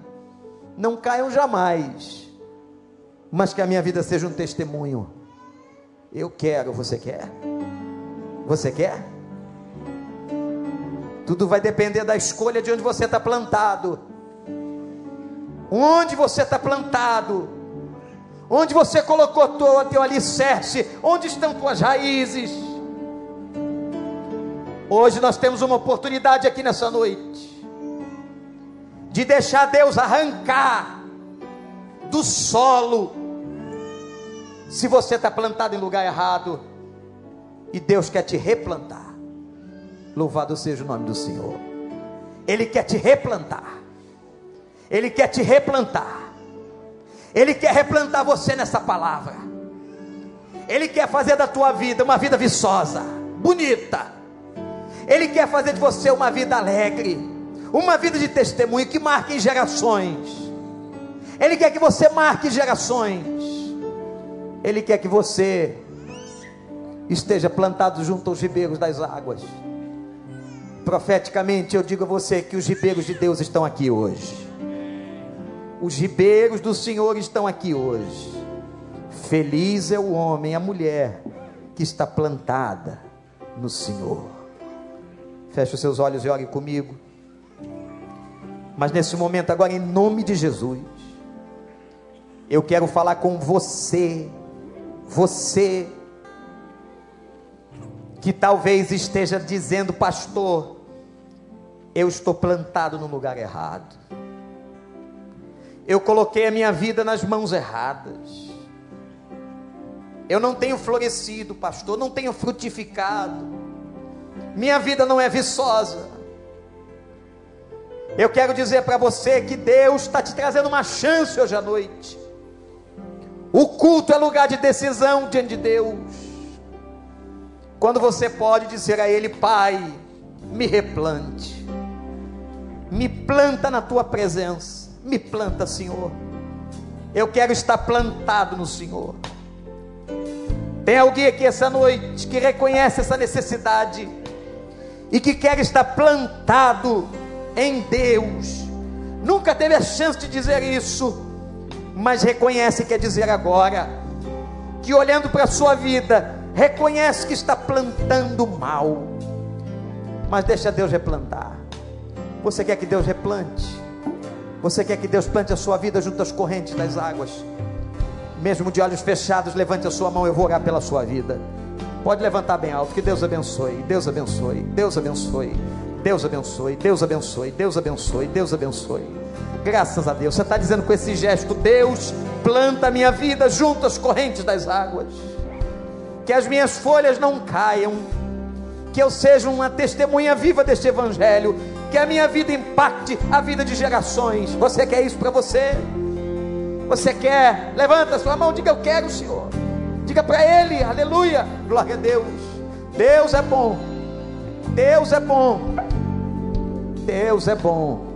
não caiam jamais, mas que a minha vida seja um testemunho. Eu quero, você quer? Você quer? Tudo vai depender da escolha de onde você está plantado. Onde você está plantado? Onde você colocou teu, teu alicerce? Onde estão tuas raízes? Hoje nós temos uma oportunidade aqui nessa noite de deixar Deus arrancar do solo. Se você está plantado em lugar errado e Deus quer te replantar, louvado seja o nome do Senhor. Ele quer te replantar. Ele quer te replantar. Ele quer replantar você nessa palavra. Ele quer fazer da tua vida uma vida viçosa, bonita. Ele quer fazer de você uma vida alegre uma vida de testemunho que marque gerações. Ele quer que você marque gerações. Ele quer que você esteja plantado junto aos ribeiros das águas. Profeticamente, eu digo a você que os ribeiros de Deus estão aqui hoje. Os ribeiros do Senhor estão aqui hoje. Feliz é o homem, a mulher que está plantada no Senhor. Feche os seus olhos e ore comigo. Mas nesse momento, agora, em nome de Jesus, eu quero falar com você, você, que talvez esteja dizendo, pastor, eu estou plantado no lugar errado, eu coloquei a minha vida nas mãos erradas, eu não tenho florescido, pastor, não tenho frutificado, minha vida não é viçosa, eu quero dizer para você que Deus está te trazendo uma chance hoje à noite. O culto é lugar de decisão diante de Deus. Quando você pode dizer a Ele, Pai, me replante, me planta na tua presença, me planta, Senhor. Eu quero estar plantado no Senhor. Tem alguém aqui essa noite que reconhece essa necessidade e que quer estar plantado em Deus. Nunca teve a chance de dizer isso, mas reconhece que quer dizer agora. Que olhando para a sua vida, reconhece que está plantando mal, mas deixa Deus replantar. Você quer que Deus replante? Você quer que Deus plante a sua vida junto às correntes das águas? Mesmo de olhos fechados, levante a sua mão, eu vou orar pela sua vida. Pode levantar bem alto, que Deus abençoe, Deus abençoe, Deus abençoe, Deus abençoe, Deus abençoe, Deus abençoe, Deus abençoe. Graças a Deus, você está dizendo com esse gesto: Deus planta a minha vida junto às correntes das águas, que as minhas folhas não caiam, que eu seja uma testemunha viva deste Evangelho, que a minha vida impacte a vida de gerações. Você quer isso para você? Você quer? Levanta sua mão, diga eu quero, Senhor. Diga para Ele, aleluia, glória a Deus. Deus é bom, Deus é bom, Deus é bom.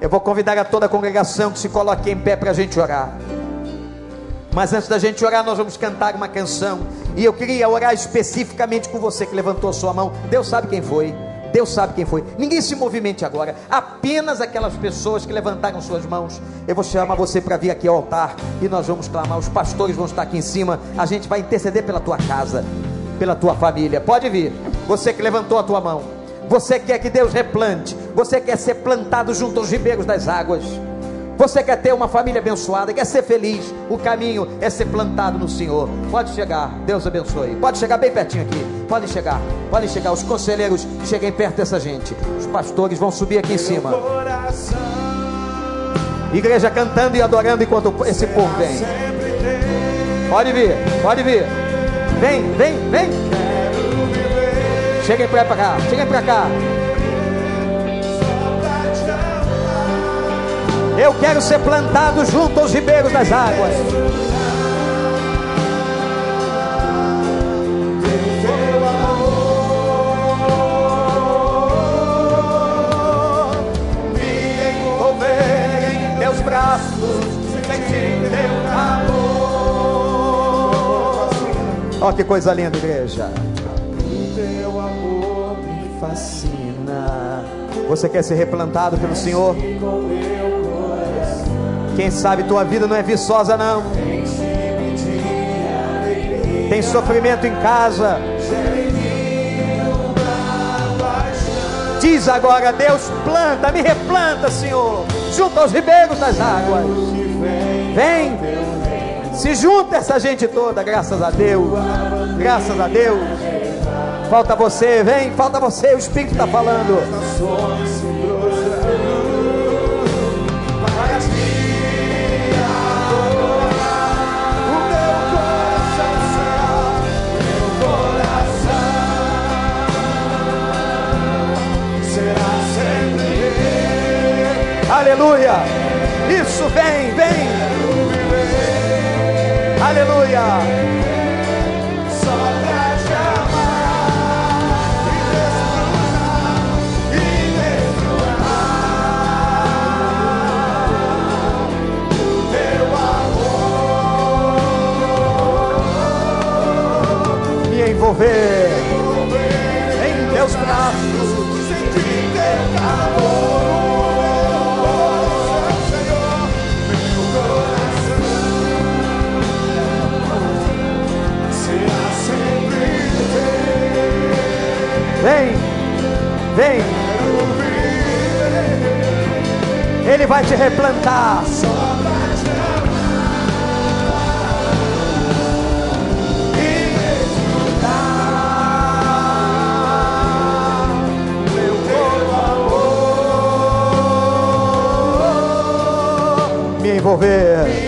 Eu vou convidar a toda a congregação que se coloque em pé para a gente orar. Mas antes da gente orar, nós vamos cantar uma canção. E eu queria orar especificamente com você que levantou sua mão. Deus sabe quem foi. Deus sabe quem foi. Ninguém se movimente agora. Apenas aquelas pessoas que levantaram suas mãos. Eu vou chamar você para vir aqui ao altar e nós vamos clamar. Os pastores vão estar aqui em cima. A gente vai interceder pela tua casa, pela tua família. Pode vir. Você que levantou a tua mão. Você quer que Deus replante. Você quer ser plantado junto aos ribeiros das águas. Você quer ter uma família abençoada, quer ser feliz. O caminho é ser plantado no Senhor. Pode chegar, Deus abençoe. Pode chegar bem pertinho aqui. Podem chegar, podem chegar. Os conselheiros, cheguem perto dessa gente. Os pastores vão subir aqui em cima. Igreja cantando e adorando enquanto esse povo vem. Pode vir, pode vir. Vem, vem, vem. Cheguem para cá, cheguem para cá. Eu quero ser plantado junto aos ribeiros das águas. Me envolver em teus braços, sentir teu calor. Ó, que coisa linda, igreja. O teu amor me fascina. Você quer ser replantado pelo Senhor? Quem sabe tua vida não é viçosa, não. Tem sofrimento em casa. Diz agora, Deus planta, me replanta, Senhor, junto aos ribeiros das águas. Vem, se junta essa gente toda, graças a Deus. Graças a Deus. Falta você, vem, falta você, o Espírito está falando. Aleluia. Isso, vem, vem. Aleluia. Só pra te amar e desfrutar do teu amor. Me envolver em teus braços, Vem, vem. Ele vai te replantar. Me envolver.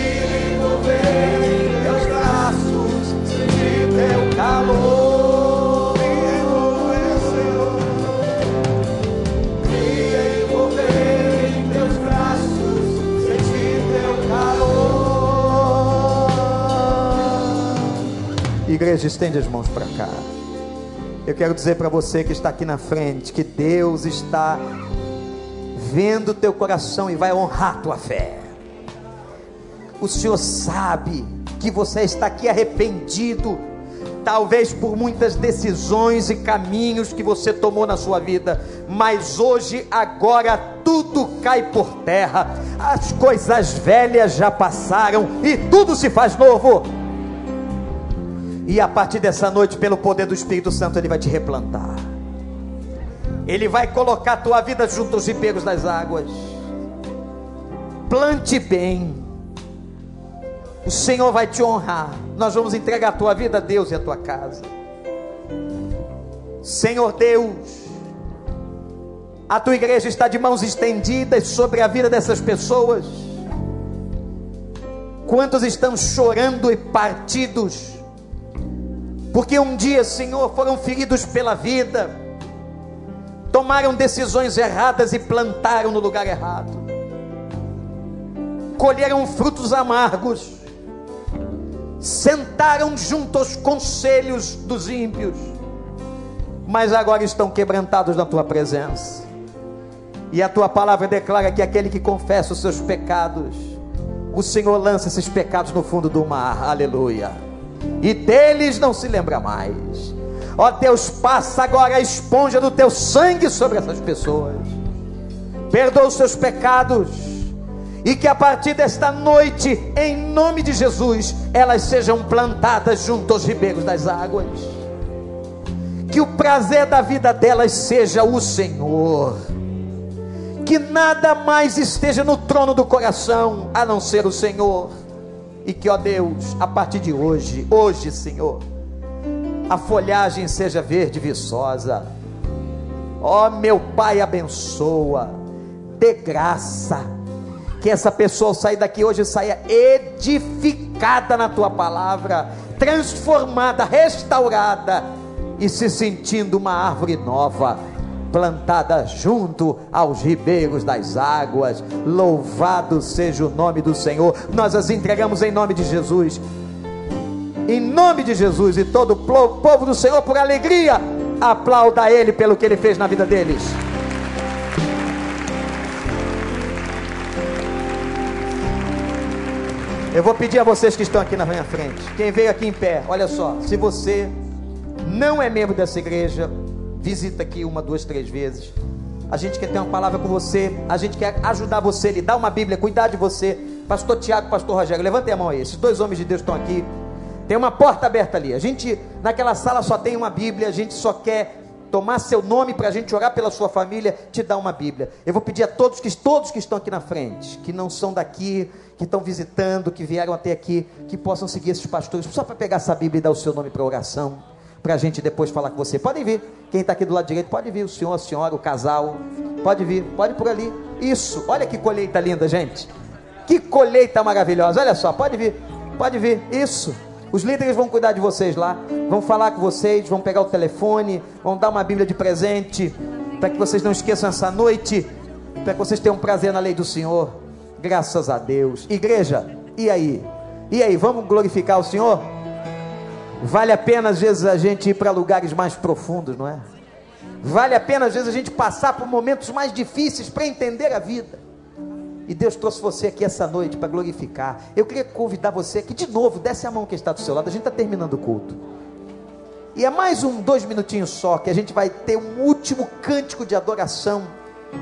Igreja, estende as mãos para cá. Eu quero dizer para você que está aqui na frente que Deus está vendo o teu coração e vai honrar tua fé. O Senhor sabe que você está aqui arrependido, talvez por muitas decisões e caminhos que você tomou na sua vida, mas hoje, agora, tudo cai por terra, as coisas velhas já passaram e tudo se faz novo. E a partir dessa noite, pelo poder do Espírito Santo, Ele vai te replantar. Ele vai colocar a tua vida junto aos ribeiros das águas. Plante bem o Senhor vai te honrar. Nós vamos entregar a tua vida a Deus e a tua casa. Senhor Deus, a tua igreja está de mãos estendidas sobre a vida dessas pessoas. Quantos estão chorando e partidos, porque um dia, Senhor, foram feridos pela vida, tomaram decisões erradas e plantaram no lugar errado, colheram frutos amargos, sentaram junto aos conselhos dos ímpios, mas agora estão quebrantados na tua presença. E a tua palavra declara que aquele que confessa os seus pecados, o Senhor lança esses pecados no fundo do mar, aleluia. E deles não se lembra mais. Ó Deus, passa agora a esponja do teu sangue sobre essas pessoas. Perdoa os seus pecados e que a partir desta noite, em nome de Jesus, elas sejam plantadas junto aos ribeiros das águas. Que o prazer da vida delas seja o Senhor. Que nada mais esteja no trono do coração a não ser o Senhor. E que, ó Deus, a partir de hoje, hoje, Senhor, a folhagem seja verde viçosa. Ó meu Pai, abençoa, dê graça. Que essa pessoa saia daqui hoje saia edificada na tua palavra, transformada, restaurada e se sentindo uma árvore nova, plantada junto aos ribeiros das águas. Louvado seja o nome do Senhor. Nós as entregamos em nome de Jesus. Em nome de Jesus e todo o povo do Senhor por alegria, aplauda ele pelo que ele fez na vida deles. Eu vou pedir a vocês que estão aqui na minha frente, quem veio aqui em pé, olha só, se você não é membro dessa igreja, visita aqui uma, duas, três vezes. A gente quer ter uma palavra com você, a gente quer ajudar você, lhe dar uma Bíblia, cuidar de você. Pastor Tiago, Pastor Rogério, levantem a mão aí. Esses dois homens de Deus estão aqui. Tem uma porta aberta ali. A gente, naquela sala, só tem uma Bíblia. A gente só quer tomar seu nome para a gente orar pela sua família, te dar uma Bíblia. Eu vou pedir a todos que todos que estão aqui na frente, que não são daqui, que estão visitando, que vieram até aqui, que possam seguir esses pastores, só para pegar essa Bíblia e dar o seu nome para oração, para a gente depois falar com você. Podem vir, quem está aqui do lado direito, pode vir, o senhor, a senhora, o casal, pode vir, pode por ali. Isso, olha que colheita linda, gente. Que colheita maravilhosa, olha só, pode vir, pode vir, isso. Os líderes vão cuidar de vocês lá, vão falar com vocês, vão pegar o telefone, vão dar uma Bíblia de presente, para que vocês não esqueçam essa noite, para que vocês tenham prazer na lei do Senhor. Graças a Deus. Igreja, e aí? E aí, vamos glorificar o Senhor? Vale a pena às vezes a gente ir para lugares mais profundos, não é? Vale a pena às vezes a gente passar por momentos mais difíceis para entender a vida. E Deus trouxe você aqui essa noite para glorificar. Eu queria convidar você aqui de novo, desce a mão que está do seu lado. A gente está terminando o culto. E é mais um, dois minutinhos só, que a gente vai ter um último cântico de adoração.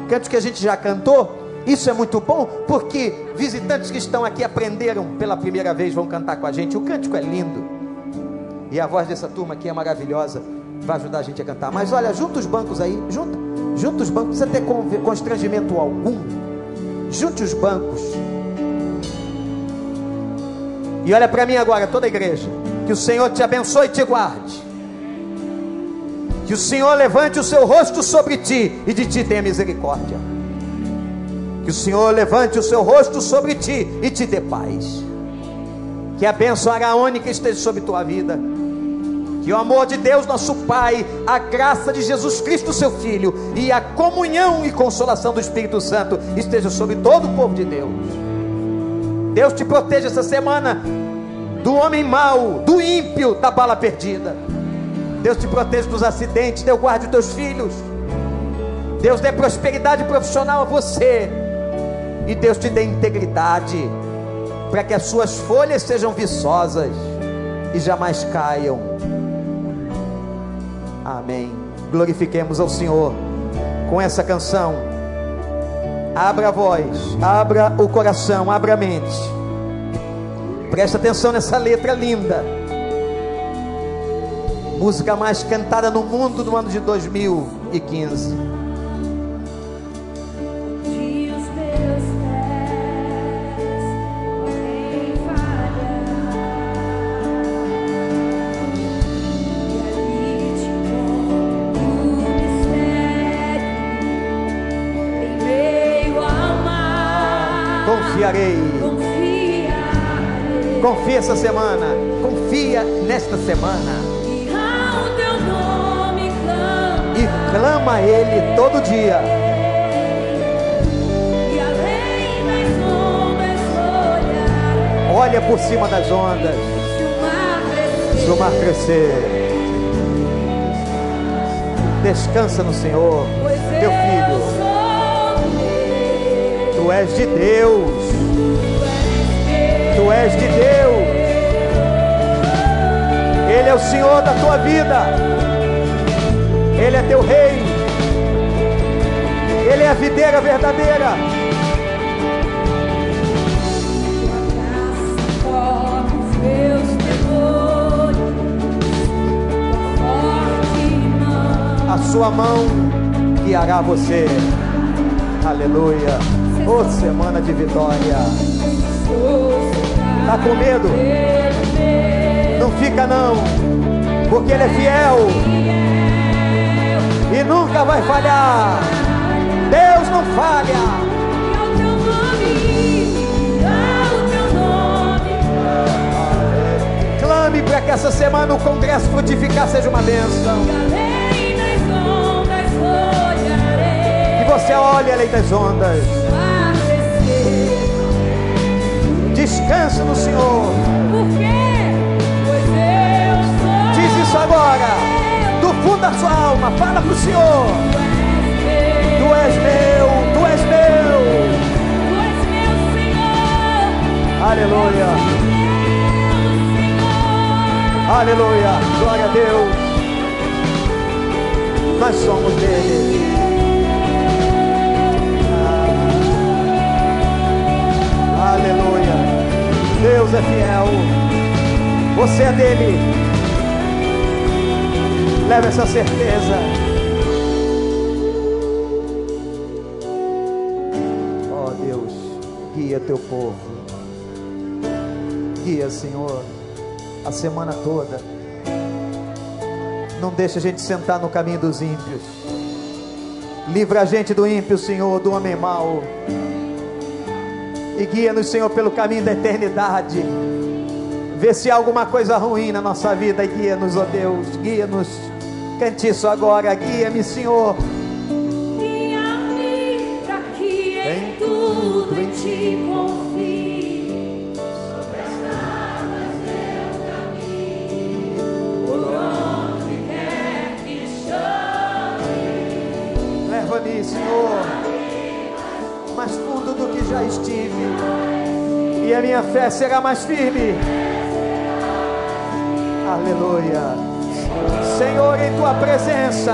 Cântico que a gente já cantou. Isso é muito bom, porque visitantes que estão aqui aprenderam pela primeira vez, vão cantar com a gente. O cântico é lindo. E a voz dessa turma aqui é maravilhosa. Vai ajudar a gente a cantar. Mas olha, junta os bancos aí. Junta, junta os bancos. Não precisa ter constrangimento algum junte os bancos. E olha para mim agora, toda a igreja. Que o Senhor te abençoe e te guarde. Que o Senhor levante o seu rosto sobre ti e de ti tenha misericórdia. Que o Senhor levante o seu rosto sobre ti e te dê paz. Que a bênção araônica esteja sobre tua vida que o amor de Deus, nosso Pai, a graça de Jesus Cristo, seu Filho, e a comunhão e consolação do Espírito Santo esteja sobre todo o povo de Deus. Deus te proteja essa semana do homem mau, do ímpio, da bala perdida. Deus te protege dos acidentes, Deus guarde os teus filhos. Deus dê prosperidade profissional a você. E Deus te dê integridade, para que as suas folhas sejam viçosas e jamais caiam. Amém. Glorifiquemos ao Senhor com essa canção. Abra a voz, abra o coração, abra a mente. Presta atenção nessa letra linda. Música mais cantada no mundo no ano de 2015. Confiarei. Confia essa semana. Confia nesta semana. E clama a Ele todo dia. Olha por cima das ondas. Se o mar crescer. Descansa no Senhor, teu filho. Tu és de Deus. Tu és de Deus. Ele é o Senhor da tua vida. Ele é teu rei. Ele é a videira verdadeira. A sua mão guiará você. Aleluia. Oh, semana de vitória. Tá com medo? Não fica não, porque Ele é fiel e nunca vai falhar. Deus não falha. Clame para que essa semana o congresso frutificar seja uma bênção. Você olhe além das ondas. Descansa no Senhor. Por quê? Pois eu sou. Diz isso agora. Do fundo da sua alma. Fala para o Senhor. Tu és meu. Tu és meu. Tu és meu Senhor. Aleluia. Aleluia. Glória a Deus. Nós somos dele. Aleluia. Deus é fiel. Você é dele. Leve essa certeza. Ó oh, Deus, guia teu povo. Guia, Senhor, a semana toda. Não deixa a gente sentar no caminho dos ímpios. Livra a gente do ímpio, Senhor, do homem mau e guia-nos, Senhor, pelo caminho da eternidade. Vê se há alguma coisa ruim na nossa vida e guia-nos, ó oh Deus, guia-nos. Cante isso agora, guia-me, Senhor. Guia-me para que em tudo em ti confie. Sobre as águas meu caminho, por onde quer que chame. Leva-me, Senhor mais fundo do que já estive, a minha fé será mais firme. Aleluia. Senhor, em tua presença.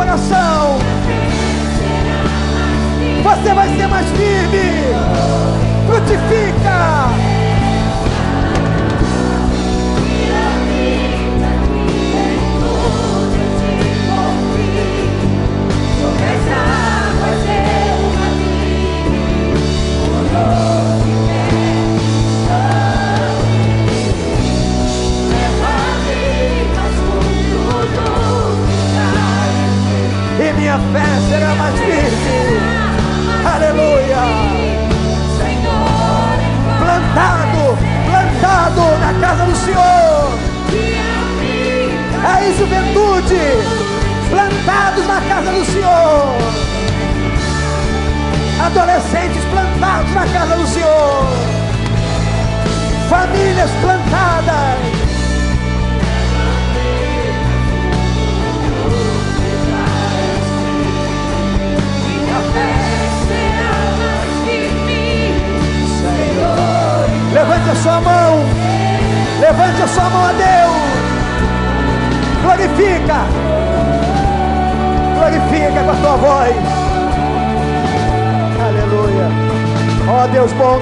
Coração. Você vai ser mais firme. Frutifica.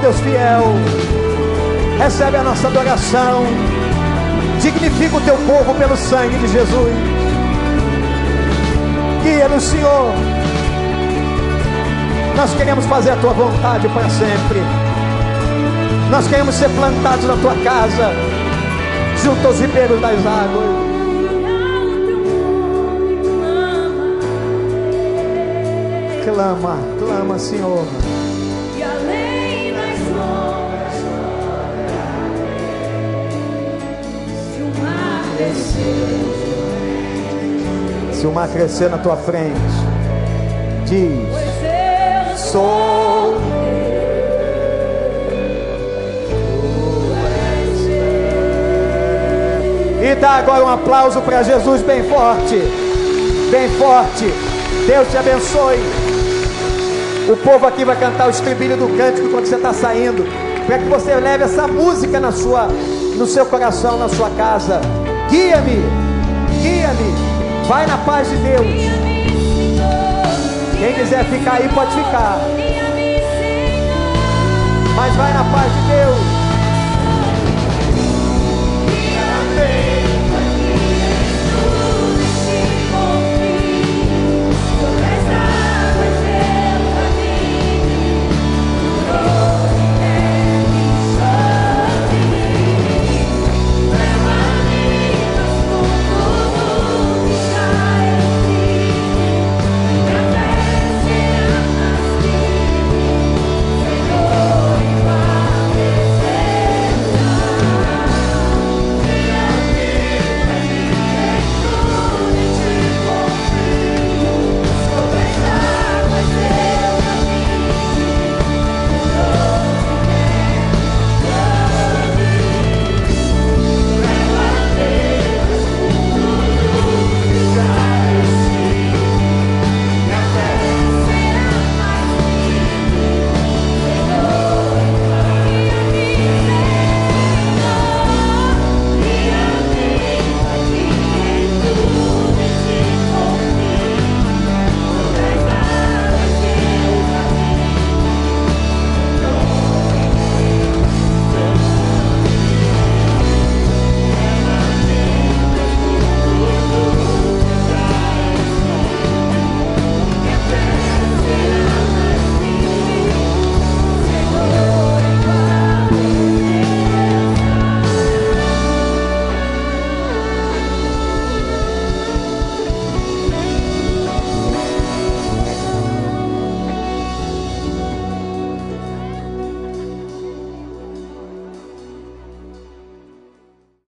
Deus fiel. Recebe a nossa adoração. Dignifica o teu povo pelo sangue de Jesus. Guia-nos, Senhor. Nós queremos fazer a tua vontade para sempre. Nós queremos ser plantados na tua casa, junto aos ribeiros das águas. Clama, clama, Senhor. Se o mar crescer na tua frente, diz: Sou. E dá agora um aplauso para Jesus bem forte. Bem forte. Deus te abençoe. O povo aqui vai cantar o estribilho do cântico quando você está saindo. Para que você leve essa música na sua, no seu coração, na sua casa. Guia-me. Guia-me. Vai na paz de Deus. Quem quiser ficar aí pode ficar. Mas vai na paz de Deus.